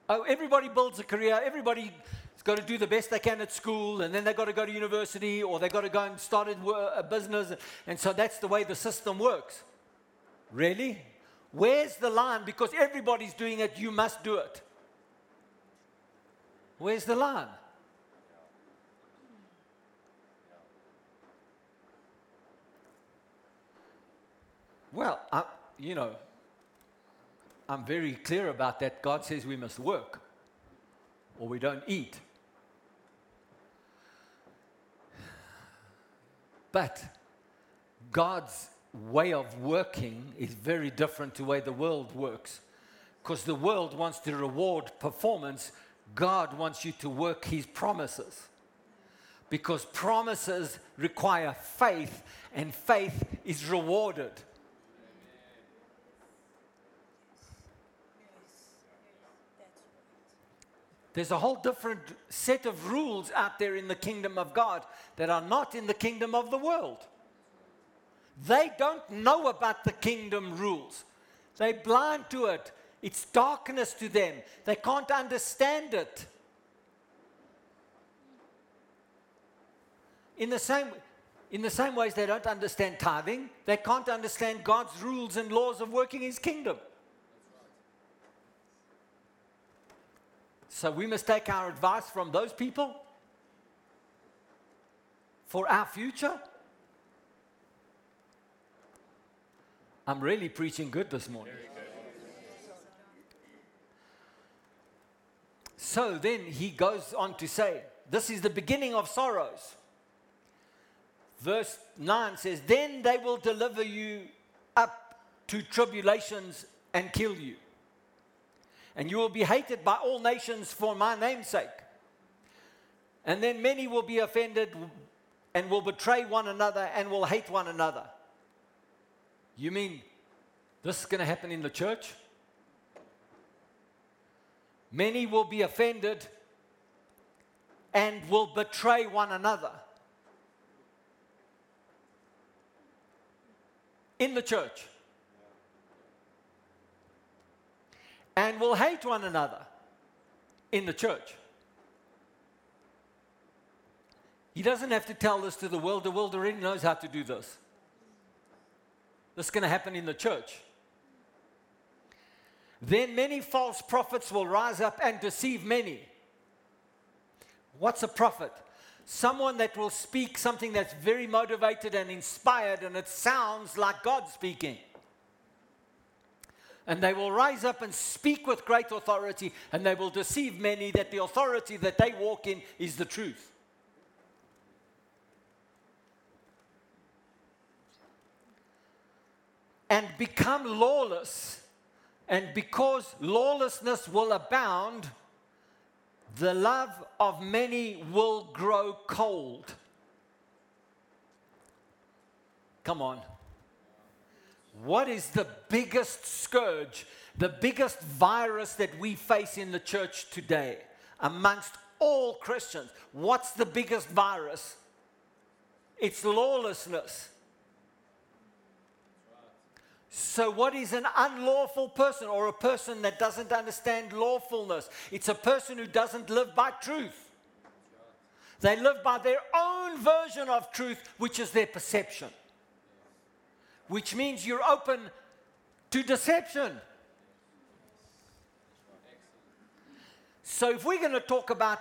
Oh, everybody builds a career. Everybody's got to do the best they can at school, and then they've got to go to university, or they've got to go and start a business. And so that's the way the system works. Really? Where's the line? Because everybody's doing it, you must do it. Where's the line? Well, I, you know, I'm very clear about that. God says we must work or we don't eat. But God's way of working is very different to the way the world works. Because the world wants to reward performance, God wants you to work His promises. Because promises require faith, and faith is rewarded. There's a whole different set of rules out there in the kingdom of God that are not in the kingdom of the world. They don't know about the kingdom rules. They're blind to it. It's darkness to them. They can't understand it. In the same in the same ways they don't understand tithing, they can't understand God's rules and laws of working his kingdom. So we must take our advice from those people for our future. I'm really preaching good this morning. So then he goes on to say, This is the beginning of sorrows. Verse 9 says, Then they will deliver you up to tribulations and kill you and you will be hated by all nations for my name's sake. And then many will be offended and will betray one another and will hate one another. You mean this is going to happen in the church? Many will be offended and will betray one another. In the church. and will hate one another in the church. He doesn't have to tell this to the world, the world already knows how to do this. This is going to happen in the church. Then many false prophets will rise up and deceive many. What's a prophet? Someone that will speak something that's very motivated and inspired, and it sounds like God speaking and they will rise up and speak with great authority, and they will deceive many that the authority that they walk in is the truth. And become lawless, and because lawlessness will abound, the love of many will grow cold. Come on. What is the biggest scourge, the biggest virus that we face in the church today amongst all Christians? What's the biggest virus? It's lawlessness. So, what is an unlawful person or a person that doesn't understand lawfulness? It's a person who doesn't live by truth. They live by their own version of truth, which is their perception which means you're open to deception. So, if we're going to talk about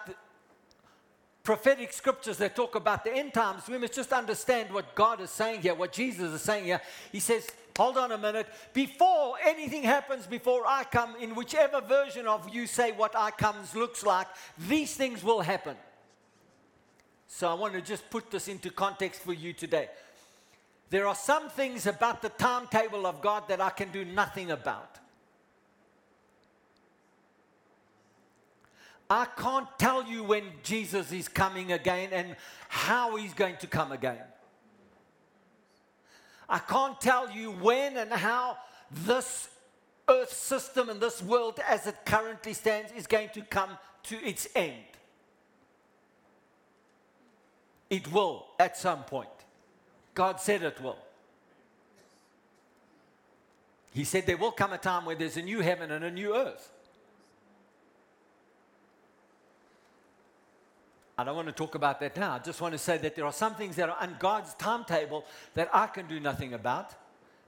prophetic scriptures that talk about the end times, we must just understand what God is saying here, what Jesus is saying here. He says, Hold on a minute. Before anything happens, before I come, in whichever version of you say what I comes looks like, these things will happen. So I want to just put this into context for you today. There are some things about the timetable of God that I can do nothing about. I can't tell you when Jesus is coming again and how he's going to come again. I can't tell you when and how this earth system and this world as it currently stands is going to come to its end. It will at some point. God said it will. He said there will come a time where there's a new heaven and a new earth. I don't want to talk about that now. I just want to say that there are some things that are on God's timetable that I can do nothing about,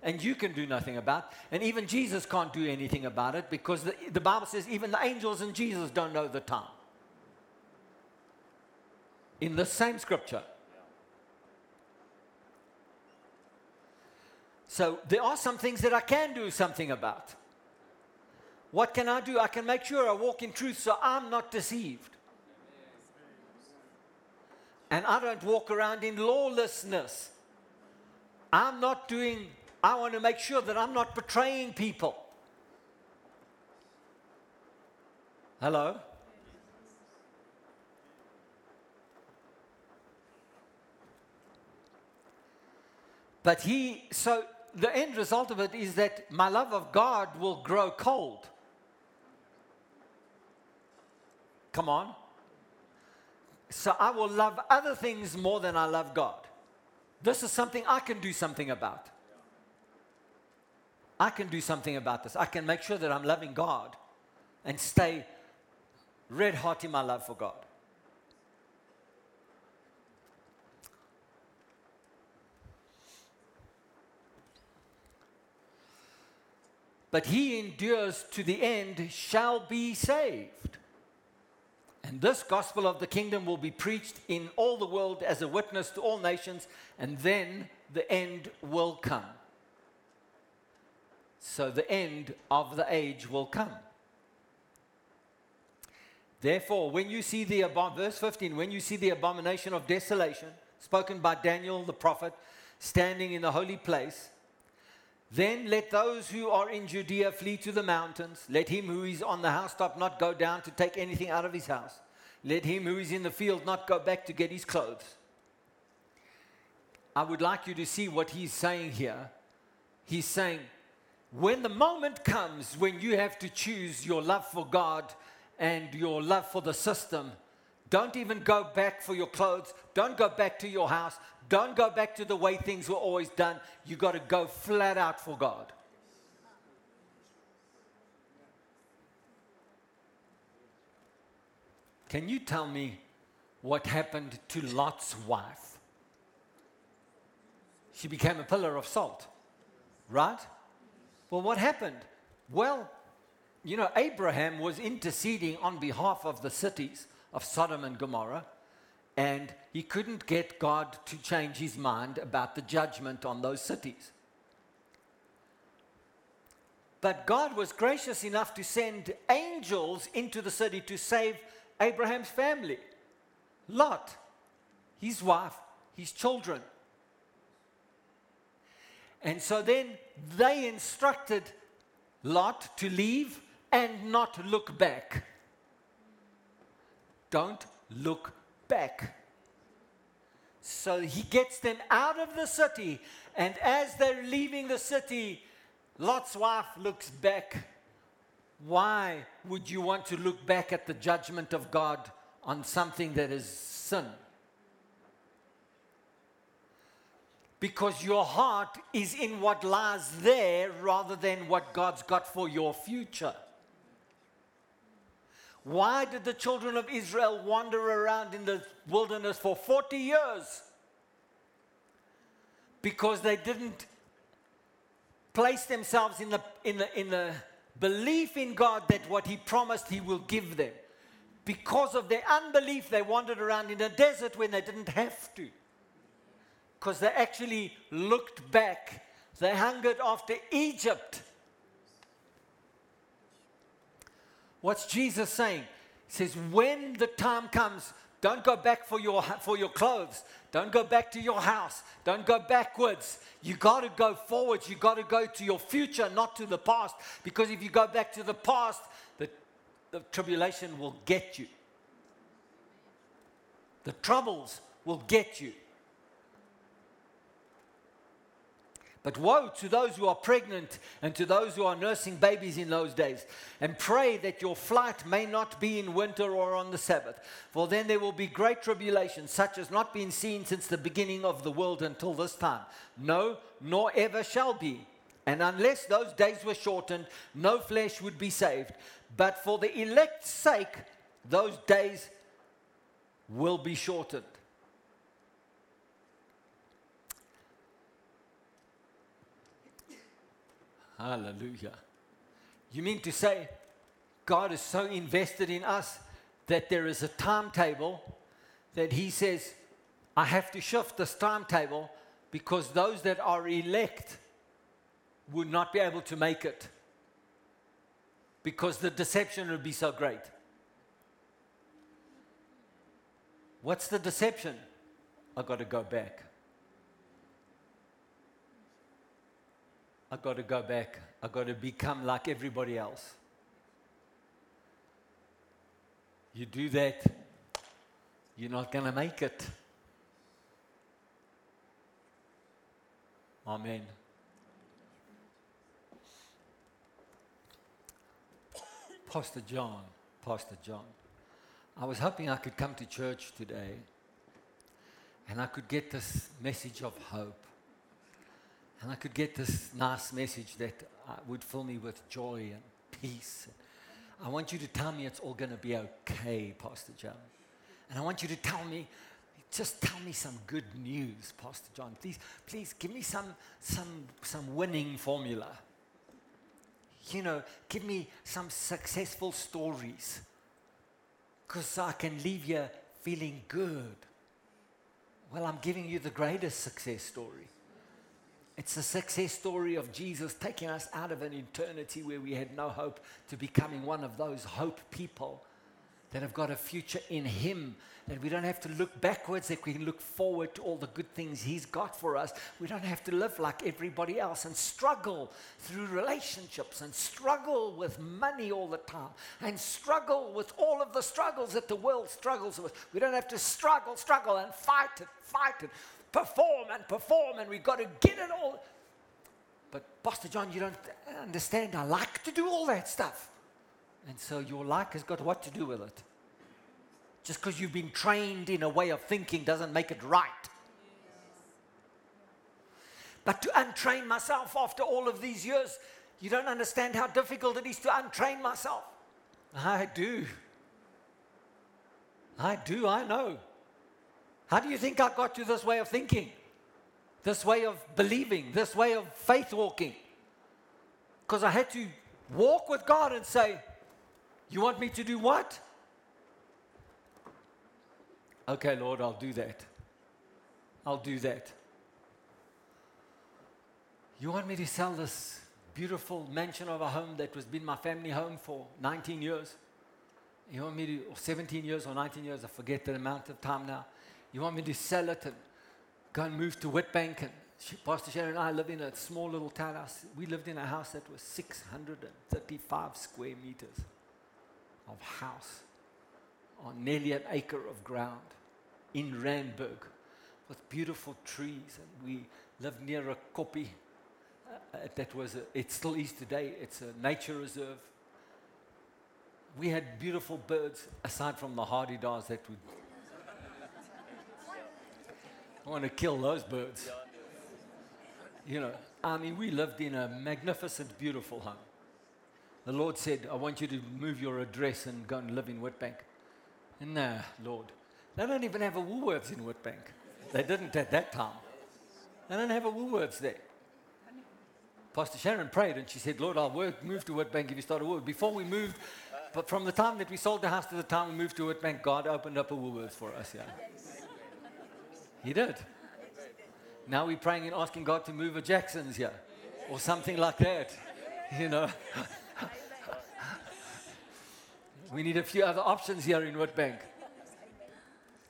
and you can do nothing about, and even Jesus can't do anything about it because the, the Bible says even the angels and Jesus don't know the time. In the same scripture. So there are some things that I can do something about. What can I do? I can make sure I walk in truth so I'm not deceived. And I don't walk around in lawlessness. I'm not doing, I want to make sure that I'm not betraying people. Hello? But he, so the end result of it is that my love of God will grow cold. Come on. So I will love other things more than I love God. This is something I can do something about. I can do something about this. I can make sure that I'm loving God and stay red hot in my love for God. But he endures to the end shall be saved. And this gospel of the kingdom will be preached in all the world as a witness to all nations, and then the end will come. So the end of the age will come. Therefore, when you see the abom- verse 15, when you see the abomination of desolation spoken by Daniel the prophet standing in the holy place, then let those who are in Judea flee to the mountains. Let him who is on the housetop not go down to take anything out of his house. Let him who is in the field not go back to get his clothes. I would like you to see what he's saying here. He's saying, when the moment comes when you have to choose your love for God and your love for the system, don't even go back for your clothes. Don't go back to your house. Don't go back to the way things were always done. You got to go flat out for God. Can you tell me what happened to Lot's wife? She became a pillar of salt, right? Well, what happened? Well, you know, Abraham was interceding on behalf of the cities of Sodom and Gomorrah, and he couldn't get God to change his mind about the judgment on those cities. But God was gracious enough to send angels into the city to save Abraham's family Lot, his wife, his children. And so then they instructed Lot to leave and not look back. Don't look back. So he gets them out of the city, and as they're leaving the city, Lot's wife looks back. Why would you want to look back at the judgment of God on something that is sin? Because your heart is in what lies there rather than what God's got for your future. Why did the children of Israel wander around in the wilderness for 40 years? Because they didn't place themselves in the, in the, in the belief in God that what He promised He will give them. Because of their unbelief, they wandered around in a desert when they didn't have to. Because they actually looked back. They hungered after Egypt. What's Jesus saying? He says, when the time comes, don't go back for your, for your clothes. Don't go back to your house. Don't go backwards. You got to go forwards. You got to go to your future, not to the past. Because if you go back to the past, the, the tribulation will get you. The troubles will get you. But woe to those who are pregnant and to those who are nursing babies in those days. And pray that your flight may not be in winter or on the Sabbath. For then there will be great tribulation, such as not been seen since the beginning of the world until this time. No, nor ever shall be. And unless those days were shortened, no flesh would be saved. But for the elect's sake, those days will be shortened. Hallelujah. You mean to say God is so invested in us that there is a timetable that He says, I have to shift this timetable because those that are elect would not be able to make it because the deception would be so great. What's the deception? I've got to go back. I've got to go back. I've got to become like everybody else. You do that, you're not going to make it. Amen. Pastor John, Pastor John, I was hoping I could come to church today and I could get this message of hope. And I could get this nice message that would fill me with joy and peace. I want you to tell me it's all going to be okay, Pastor John. And I want you to tell me, just tell me some good news, Pastor John. Please, please give me some, some, some winning formula. You know, give me some successful stories. Because I can leave here feeling good. Well, I'm giving you the greatest success story. It's a success story of Jesus taking us out of an eternity where we had no hope to becoming one of those hope people that have got a future in Him. That we don't have to look backwards, that we can look forward to all the good things He's got for us. We don't have to live like everybody else and struggle through relationships and struggle with money all the time and struggle with all of the struggles that the world struggles with. We don't have to struggle, struggle and fight it, fight it, perform and perform, and we've got to get it all. But, Pastor John, you don't understand. I like to do all that stuff. And so your like has got what to do with it? Just because you've been trained in a way of thinking doesn't make it right. But to untrain myself after all of these years, you don't understand how difficult it is to untrain myself. I do. I do, I know. How do you think I got to this way of thinking? This way of believing, this way of faith walking? Because I had to walk with God and say, You want me to do what? Okay, Lord, I'll do that. I'll do that. You want me to sell this beautiful mansion of a home that was been my family home for 19 years? You want me to, or 17 years or 19 years, I forget the amount of time now. You want me to sell it and go and move to Witbank? And she, Pastor Sharon and I live in a small little townhouse. We lived in a house that was 635 square meters of house on nearly an acre of ground in Randburg with beautiful trees. And we lived near a koppie uh, that was, a, it still is today, it's a nature reserve. We had beautiful birds aside from the hadedas that would. I want to kill those birds. You know, I mean, we lived in a magnificent, beautiful home. The Lord said, I want you to move your address and go and live in Witbank. Nah, Lord. They don't even have a Woolworths in Witbank. They didn't at that time. They don't have a Woolworths there. Pastor Sharon prayed and she said, Lord, I'll work, move to Witbank if you start a Woolworths. Before we moved, but from the time that we sold the house to the time we moved to Witbank, God opened up a Woolworths for us, yeah. He did. Now we're praying and asking God to move a Jackson's here or something like that, you know. we need a few other options here in Witbank.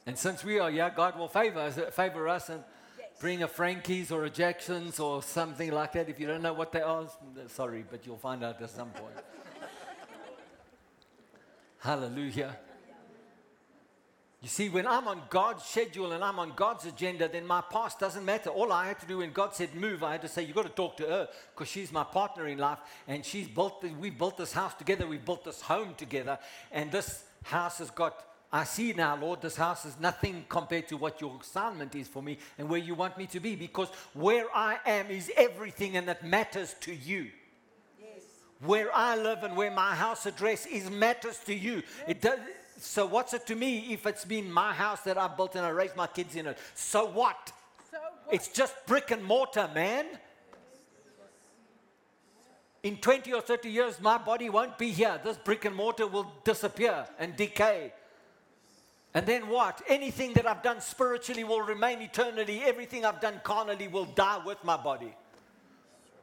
And since we are here, God will favor us, favor us and bring a Frankie's or a Jackson's or something like that. If you don't know what they are, sorry, but you'll find out at some point. Hallelujah. You see, when I'm on God's schedule and I'm on God's agenda, then my past doesn't matter. All I had to do when God said move, I had to say, You've got to talk to her because she's my partner in life. And she's built, we built this house together, we built this home together. And this house has got, I see now, Lord, this house is nothing compared to what your assignment is for me and where you want me to be because where I am is everything and that matters to you where I live and where my house address is matters to you. It does, so what's it to me if it's been my house that I built and I raised my kids in it? So what? So what? It's just brick and mortar, man. In 20 or 30 years, my body won't be here. This brick and mortar will disappear and decay. And then what? Anything that I've done spiritually will remain eternally. Everything I've done carnally will die with my body.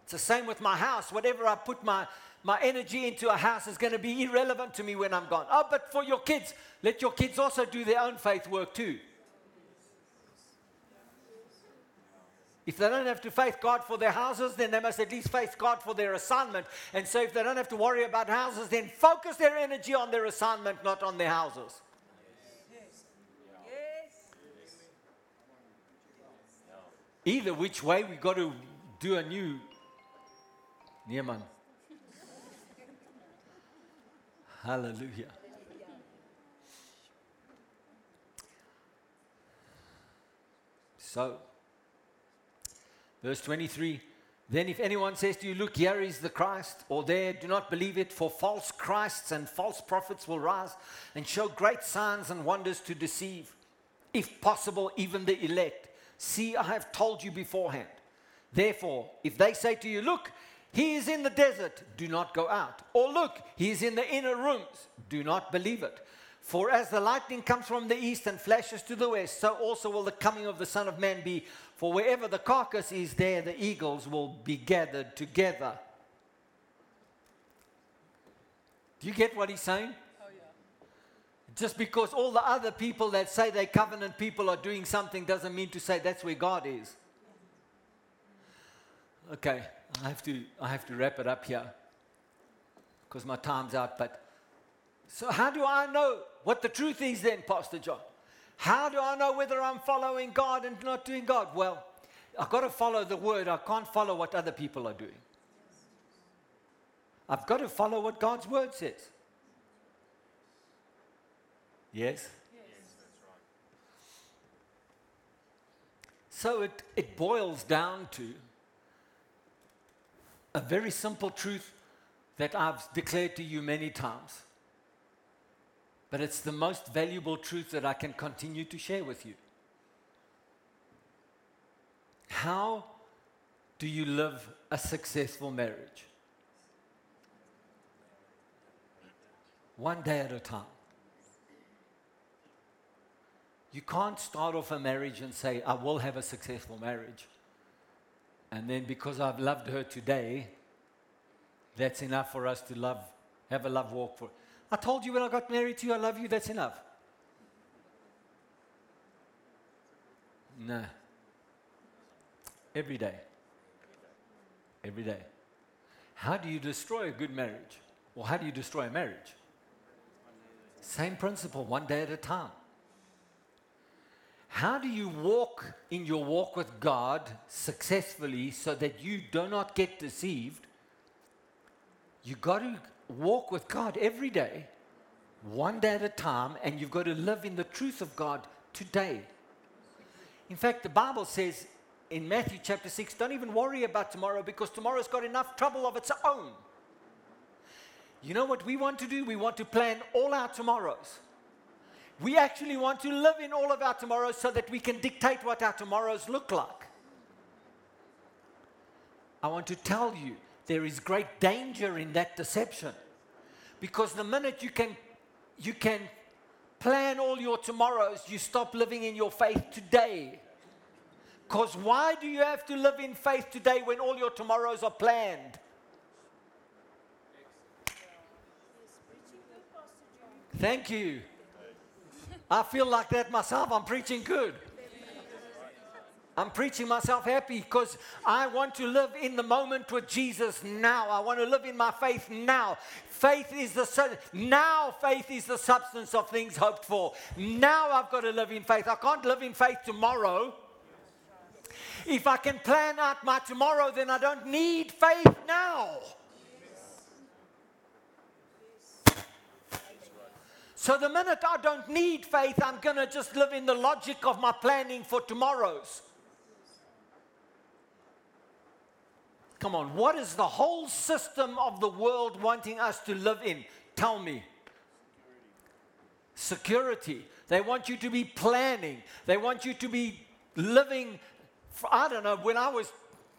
It's the same with my house. Whatever I put my, my energy into a house is going to be irrelevant to me when I'm gone. Oh, but for your kids, let your kids also do their own faith work too. If they don't have to faith God for their houses, then they must at least faith God for their assignment. And so, if they don't have to worry about houses, then focus their energy on their assignment, not on their houses. Yes. Either which way, we've got to do a new. Man. Hallelujah. So, verse 23 Then, if anyone says to you, Look, here is the Christ, or there, do not believe it, for false Christs and false prophets will rise and show great signs and wonders to deceive, if possible, even the elect. See, I have told you beforehand. Therefore, if they say to you, Look, he is in the desert, do not go out. Or look, he is in the inner rooms, do not believe it. For as the lightning comes from the east and flashes to the west, so also will the coming of the Son of Man be. For wherever the carcass is, there the eagles will be gathered together. Do you get what he's saying? Oh, yeah. Just because all the other people that say they covenant people are doing something doesn't mean to say that's where God is. Okay, I have to, I have to wrap it up here because my time's out. But so, how do I know what the truth is then, Pastor John? How do I know whether I'm following God and not doing God? Well, I've got to follow the word. I can't follow what other people are doing. I've got to follow what God's word says. Yes? Yes. That's right. So it, it boils down to a very simple truth that I've declared to you many times. But it's the most valuable truth that I can continue to share with you. How do you live a successful marriage? One day at a time. You can't start off a marriage and say, I will have a successful marriage. And then because I've loved her today, that's enough for us to love, have a love walk for. I told you when I got married to you, I love you, that's enough. No. Every day. Every day. How do you destroy a good marriage? Or how do you destroy a marriage? Same principle, one day at a time. How do you walk in your walk with God successfully so that you do not get deceived? You got to walk with God every day, one day at a time, and you've got to live in the truth of God today. In fact, the Bible says in Matthew chapter 6 don't even worry about tomorrow because tomorrow's got enough trouble of its own. You know what we want to do? We want to plan all our tomorrows. We actually want to live in all of our tomorrows so that we can dictate what our tomorrows look like. I want to tell you there is great danger in that deception. Because the minute you can you can plan all your tomorrows, you stop living in your faith today. Because why do you have to live in faith today when all your tomorrows are planned? Thank you. I feel like that myself. I'm preaching good. I'm preaching myself happy because I want to live in the moment with Jesus now. I want to live in my faith now. Faith is the su- now faith is the substance of things hoped for. Now I've got to live in faith. I can't live in faith tomorrow. If I can plan out my tomorrow, then I don't need faith now. So the minute I don't need faith, I'm going to just live in the logic of my planning for tomorrows. Come on, what is the whole system of the world wanting us to live in? Tell me. Security. They want you to be planning. They want you to be living. For, I don't know, when I was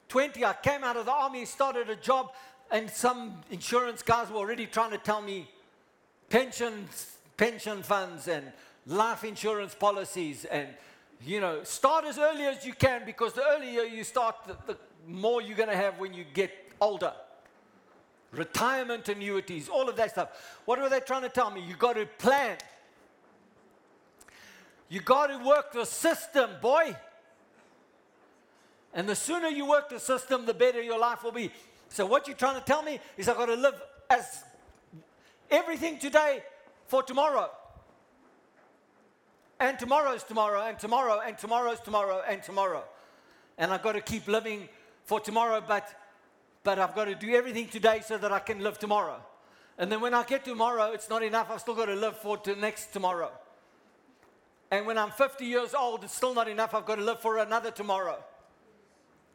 20, I came out of the army, started a job, and some insurance guys were already trying to tell me pensions pension funds and life insurance policies and you know start as early as you can because the earlier you start the, the more you're going to have when you get older. Retirement annuities all of that stuff. What were they trying to tell me? You got to plan. You got to work the system boy. And the sooner you work the system the better your life will be. So what you're trying to tell me is i've got to live as everything today for tomorrow. And tomorrow's tomorrow, and tomorrow, and tomorrow's tomorrow, and tomorrow. And I've got to keep living for tomorrow, but, but I've got to do everything today so that I can live tomorrow. And then when I get tomorrow, it's not enough. I've still got to live for the next tomorrow. And when I'm 50 years old, it's still not enough. I've got to live for another tomorrow.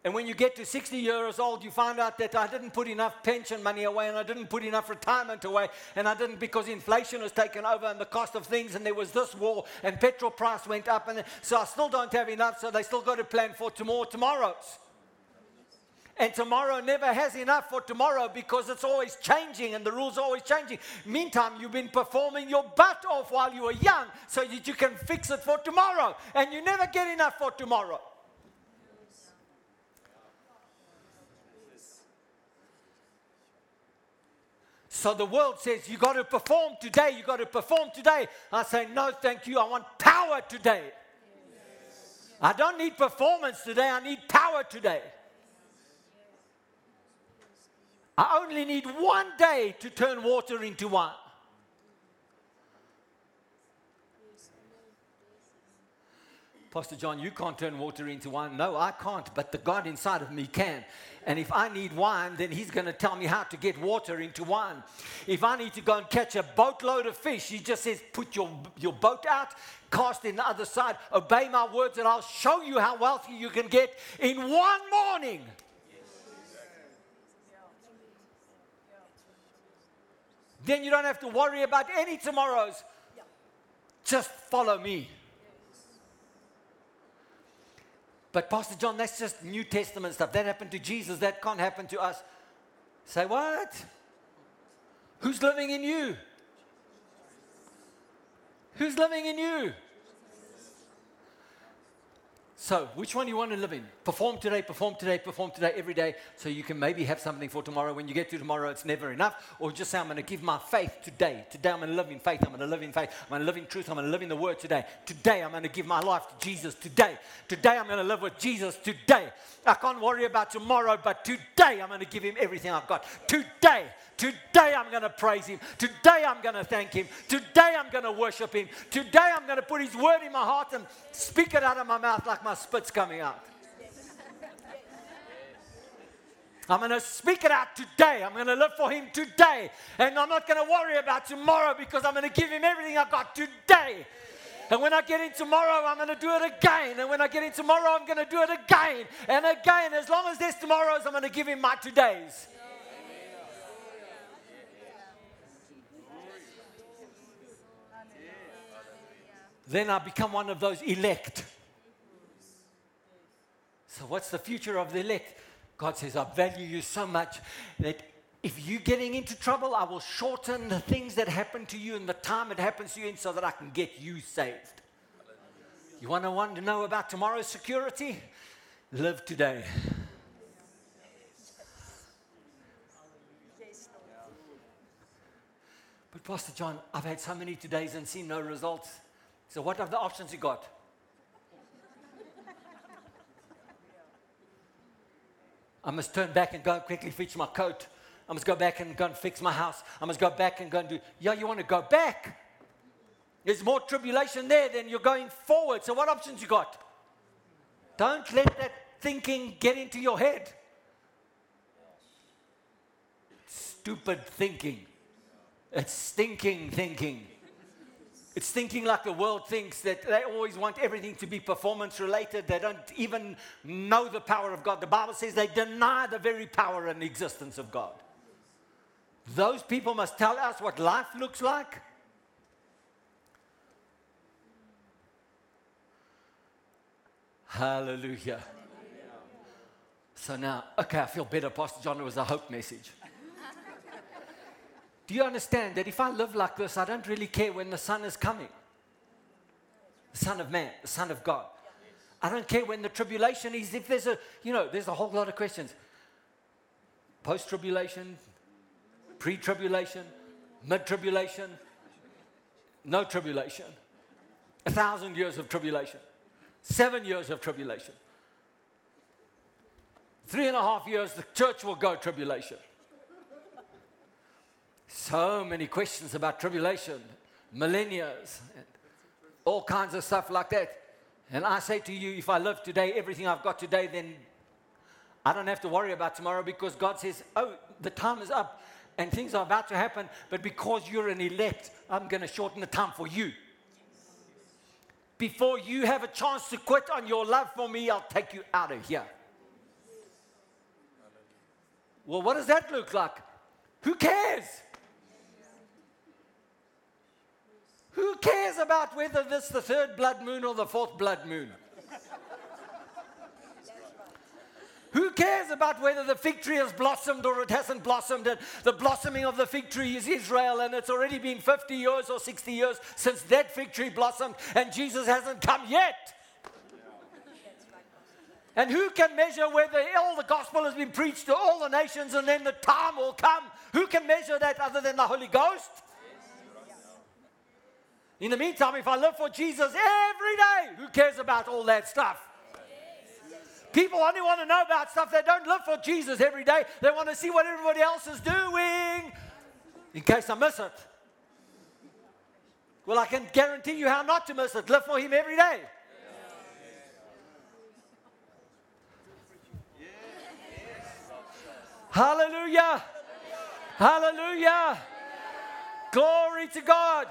And when you get to 60 years old, you find out that I didn't put enough pension money away and I didn't put enough retirement away. And I didn't because inflation was taken over and the cost of things, and there was this war, and petrol price went up. And so I still don't have enough, so they still got to plan for tomorrow tomorrows. And tomorrow never has enough for tomorrow because it's always changing and the rules are always changing. Meantime, you've been performing your butt off while you were young so that you can fix it for tomorrow. And you never get enough for tomorrow. So the world says, you got to perform today, you got to perform today. I say, no, thank you. I want power today. I don't need performance today, I need power today. I only need one day to turn water into wine. Pastor John, you can't turn water into wine. No, I can't, but the God inside of me can. And if I need wine, then He's going to tell me how to get water into wine. If I need to go and catch a boatload of fish, He just says, Put your, your boat out, cast in the other side, obey my words, and I'll show you how wealthy you can get in one morning. Then you don't have to worry about any tomorrows. Just follow me. But Pastor John, that's just New Testament stuff. That happened to Jesus. That can't happen to us. Say what? Who's living in you? Who's living in you? So, which one do you want to live in? Perform today, perform today, perform today, every day, so you can maybe have something for tomorrow. When you get to tomorrow, it's never enough. Or just say, I'm going to give my faith today. Today, I'm going to live in faith. I'm going to live in faith. I'm going to live in truth. I'm going to live in the word today. Today, I'm going to give my life to Jesus today. Today, I'm going to live with Jesus today. I can't worry about tomorrow, but today, I'm going to give him everything I've got. Today, Today I'm going to praise Him. Today I'm going to thank Him. Today I'm going to worship Him. Today I'm going to put His word in my heart and speak it out of my mouth like my spit's coming out. I'm going to speak it out today. I'm going to live for Him today. And I'm not going to worry about tomorrow because I'm going to give Him everything I've got today. And when I get in tomorrow, I'm going to do it again. And when I get in tomorrow, I'm going to do it again and again. As long as there's tomorrows, I'm going to give Him my todays. then I become one of those elect. So, what's the future of the elect? God says, I value you so much that if you're getting into trouble, I will shorten the things that happen to you and the time it happens to you in so that I can get you saved. You want to want to know about tomorrow's security? Live today. But Pastor John, I've had so many todays and seen no results. So, what are the options you got? I must turn back and go and quickly fetch my coat. I must go back and go and fix my house. I must go back and go and do. Yeah, you want to go back? There's more tribulation there than you're going forward. So, what options you got? Don't let that thinking get into your head. Stupid thinking. It's stinking thinking. It's thinking like the world thinks that they always want everything to be performance related. They don't even know the power of God. The Bible says they deny the very power and existence of God. Those people must tell us what life looks like. Hallelujah. So now, okay, I feel better. Pastor John, it was a hope message. Do you understand that if I live like this, I don't really care when the sun is coming? The Son of Man, the Son of God. I don't care when the tribulation is. If there's a, you know, there's a whole lot of questions. Post tribulation, pre tribulation, mid tribulation, no tribulation. A thousand years of tribulation, seven years of tribulation. Three and a half years, the church will go tribulation. So many questions about tribulation, millennia, all kinds of stuff like that. And I say to you, if I live today, everything I've got today, then I don't have to worry about tomorrow because God says, oh, the time is up and things are about to happen, but because you're an elect, I'm going to shorten the time for you. Before you have a chance to quit on your love for me, I'll take you out of here. Well, what does that look like? Who cares? Who cares about whether this is the third blood moon or the fourth blood moon? Who cares about whether the fig tree has blossomed or it hasn't blossomed? And the blossoming of the fig tree is Israel, and it's already been 50 years or 60 years since that fig tree blossomed, and Jesus hasn't come yet. And who can measure whether all the gospel has been preached to all the nations and then the time will come? Who can measure that other than the Holy Ghost? In the meantime, if I live for Jesus every day, who cares about all that stuff? People only want to know about stuff. They don't live for Jesus every day. They want to see what everybody else is doing in case I miss it. Well, I can guarantee you how not to miss it. Live for Him every day. Hallelujah. Hallelujah. Glory to God.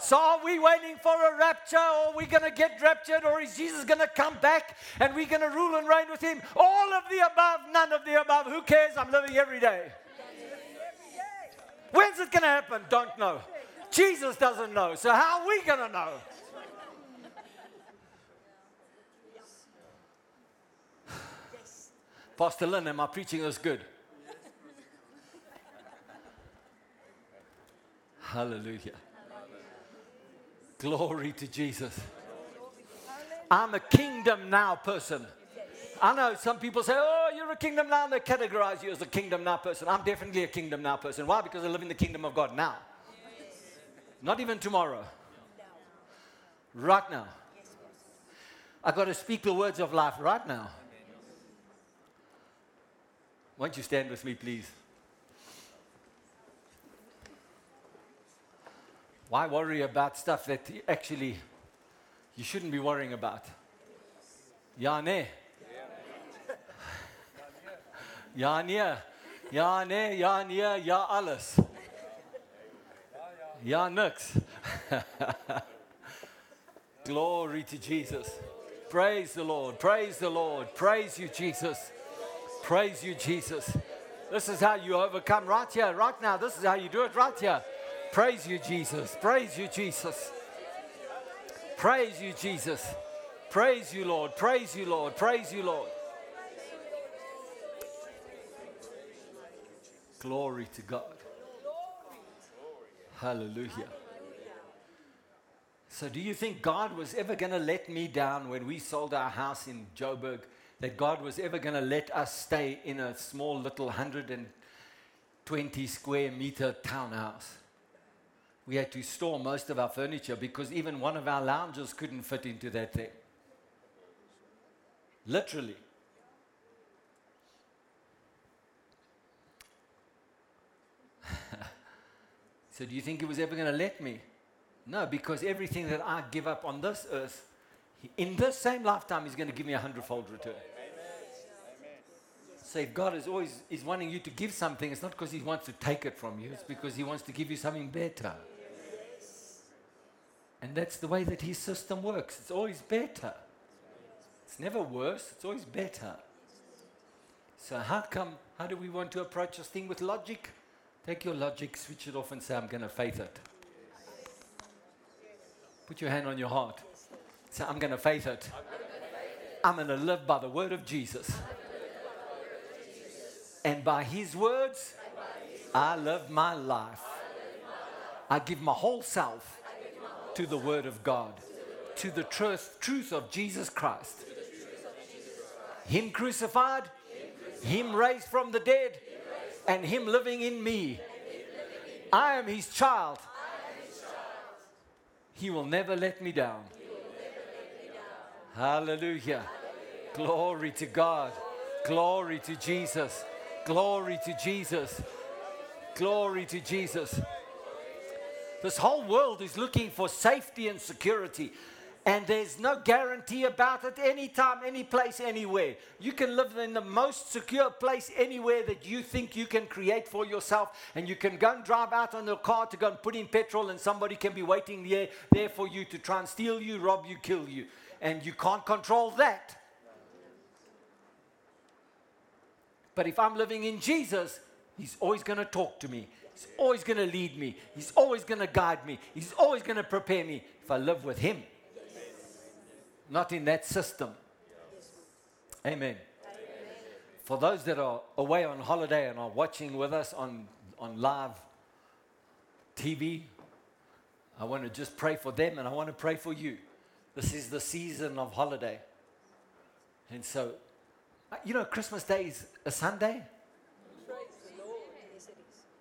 So are we waiting for a rapture or are we going to get raptured or is Jesus going to come back and we're going to rule and reign with him? All of the above, none of the above. Who cares? I'm living every day. When's it going to happen? Don't know. Jesus doesn't know. So how are we going to know? Pastor Lynn, am I preaching this good? Hallelujah. Glory to Jesus. I'm a kingdom now person. I know some people say, oh, you're a kingdom now, and they categorize you as a kingdom now person. I'm definitely a kingdom now person. Why? Because I live in the kingdom of God now. Not even tomorrow. Right now. I got to speak the words of life right now. Won't you stand with me, please? Why worry about stuff that actually you shouldn't be worrying about? Ja, nee, ja, nee, ja, alles. Ja, nix. Glory to Jesus. Praise the Lord. Praise the Lord. Praise you, Jesus. Praise you, Jesus. This is how you overcome right here, right now. This is how you do it right here. Praise you, Jesus. Praise you, Jesus. Praise you, Jesus. Praise you, Lord. Praise you, Lord. Praise you, Lord. Glory to God. Hallelujah. So, do you think God was ever going to let me down when we sold our house in Joburg? That God was ever going to let us stay in a small little 120 square meter townhouse? We had to store most of our furniture because even one of our lounges couldn't fit into that thing. Literally. so, do you think he was ever going to let me? No, because everything that I give up on this earth, in this same lifetime, he's going to give me a hundredfold return. So if God is always is wanting you to give something, it's not because He wants to take it from you, it's because He wants to give you something better. And that's the way that His system works. It's always better. It's never worse, it's always better. So how come, how do we want to approach this thing with logic? Take your logic, switch it off and say, I'm going to faith it. Put your hand on your heart. Say, I'm going to faith it. I'm going to live by the word of Jesus. And by his words, I live my life. I give my whole self to the word of God, to the truth, truth of Jesus Christ. Him crucified, him raised from the dead, and him living in me. I am his child. He will never let me down. Hallelujah. Glory to God. Glory to Jesus. Glory to Jesus. Glory to Jesus. This whole world is looking for safety and security. And there's no guarantee about it anytime, any place, anywhere. You can live in the most secure place anywhere that you think you can create for yourself. And you can go and drive out on your car to go and put in petrol, and somebody can be waiting there, there for you to try and steal you, rob you, kill you. And you can't control that. But if I'm living in Jesus, He's always going to talk to me. He's always going to lead me. He's always going to guide me. He's always going to prepare me if I live with Him not in that system. Amen. For those that are away on holiday and are watching with us on, on live TV, I want to just pray for them and I want to pray for you. This is the season of holiday. And so, you know, Christmas Day is a Sunday. Praise the Lord. Yes,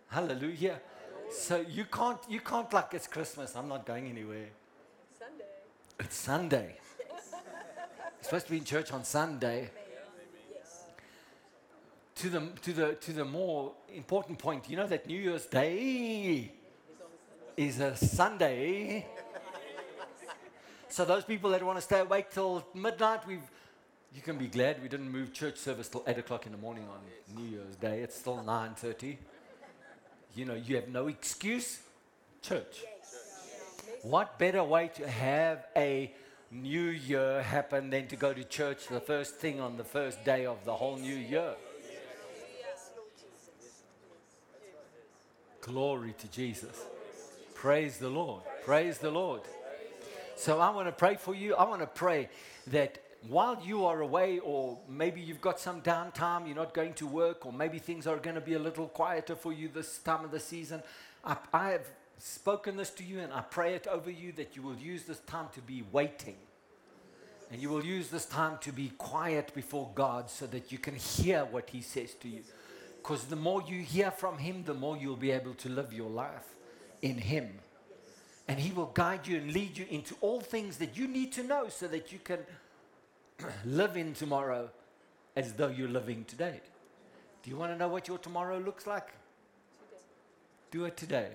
Hallelujah. So you can't, you can't like it's Christmas. I'm not going anywhere. Sunday. It's Sunday. You're supposed to be in church on Sunday. Yes. To the, to, the, to the more important point, you know that New Year's Day is a Sunday. so those people that want to stay awake till midnight, we've, you can be glad we didn't move church service till 8 o'clock in the morning on New Year's Day. It's still 9.30. You know, you have no excuse. Church. What better way to have a new year happen than to go to church the first thing on the first day of the whole new year? Yes, Lord Jesus. Glory to Jesus. Praise the Lord. Praise the Lord. So I want to pray for you. I want to pray that while you are away, or maybe you've got some downtime, you're not going to work, or maybe things are going to be a little quieter for you this time of the season, I, I have spoken this to you and I pray it over you that you will use this time to be waiting. And you will use this time to be quiet before God so that you can hear what He says to you. Because the more you hear from Him, the more you'll be able to live your life in Him. And He will guide you and lead you into all things that you need to know so that you can live in tomorrow as though you're living today. Do you want to know what your tomorrow looks like? Do it today.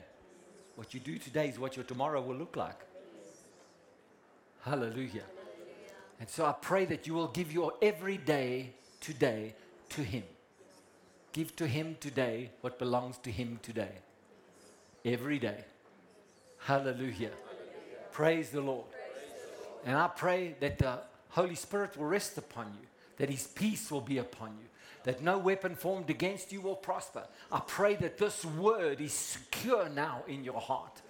What you do today is what your tomorrow will look like. Hallelujah. And so I pray that you will give your everyday today to Him. Give to Him today what belongs to Him today. Every day. Hallelujah. Praise the Lord. And I pray that the Holy Spirit will rest upon you, that His peace will be upon you, that no weapon formed against you will prosper. I pray that this word is secure now in your heart.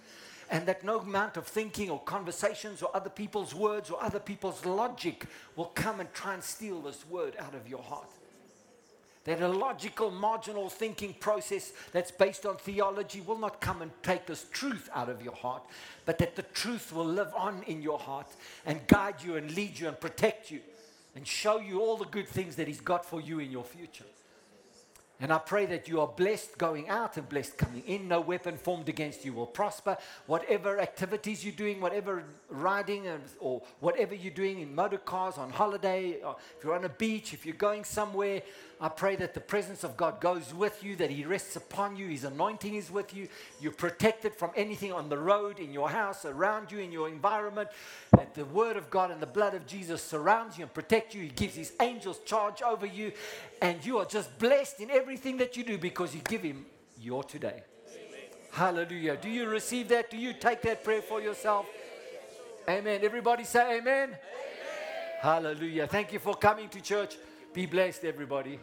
And that no amount of thinking or conversations or other people's words or other people's logic will come and try and steal this word out of your heart. That a logical, marginal thinking process that's based on theology will not come and take this truth out of your heart, but that the truth will live on in your heart and guide you and lead you and protect you and show you all the good things that He's got for you in your future. And I pray that you are blessed going out and blessed coming in. No weapon formed against you will prosper. Whatever activities you're doing, whatever riding or whatever you're doing in motor cars, on holiday, if you're on a beach, if you're going somewhere, I pray that the presence of God goes with you, that He rests upon you, His anointing is with you. You're protected from anything on the road, in your house, around you, in your environment. That the Word of God and the blood of Jesus surrounds you and protect you. He gives His angels charge over you, and you are just blessed in everything that you do because you give Him your today. Hallelujah. Do you receive that? Do you take that prayer for yourself? Amen. Everybody say amen. amen. Hallelujah. Thank you for coming to church. Be blessed, everybody.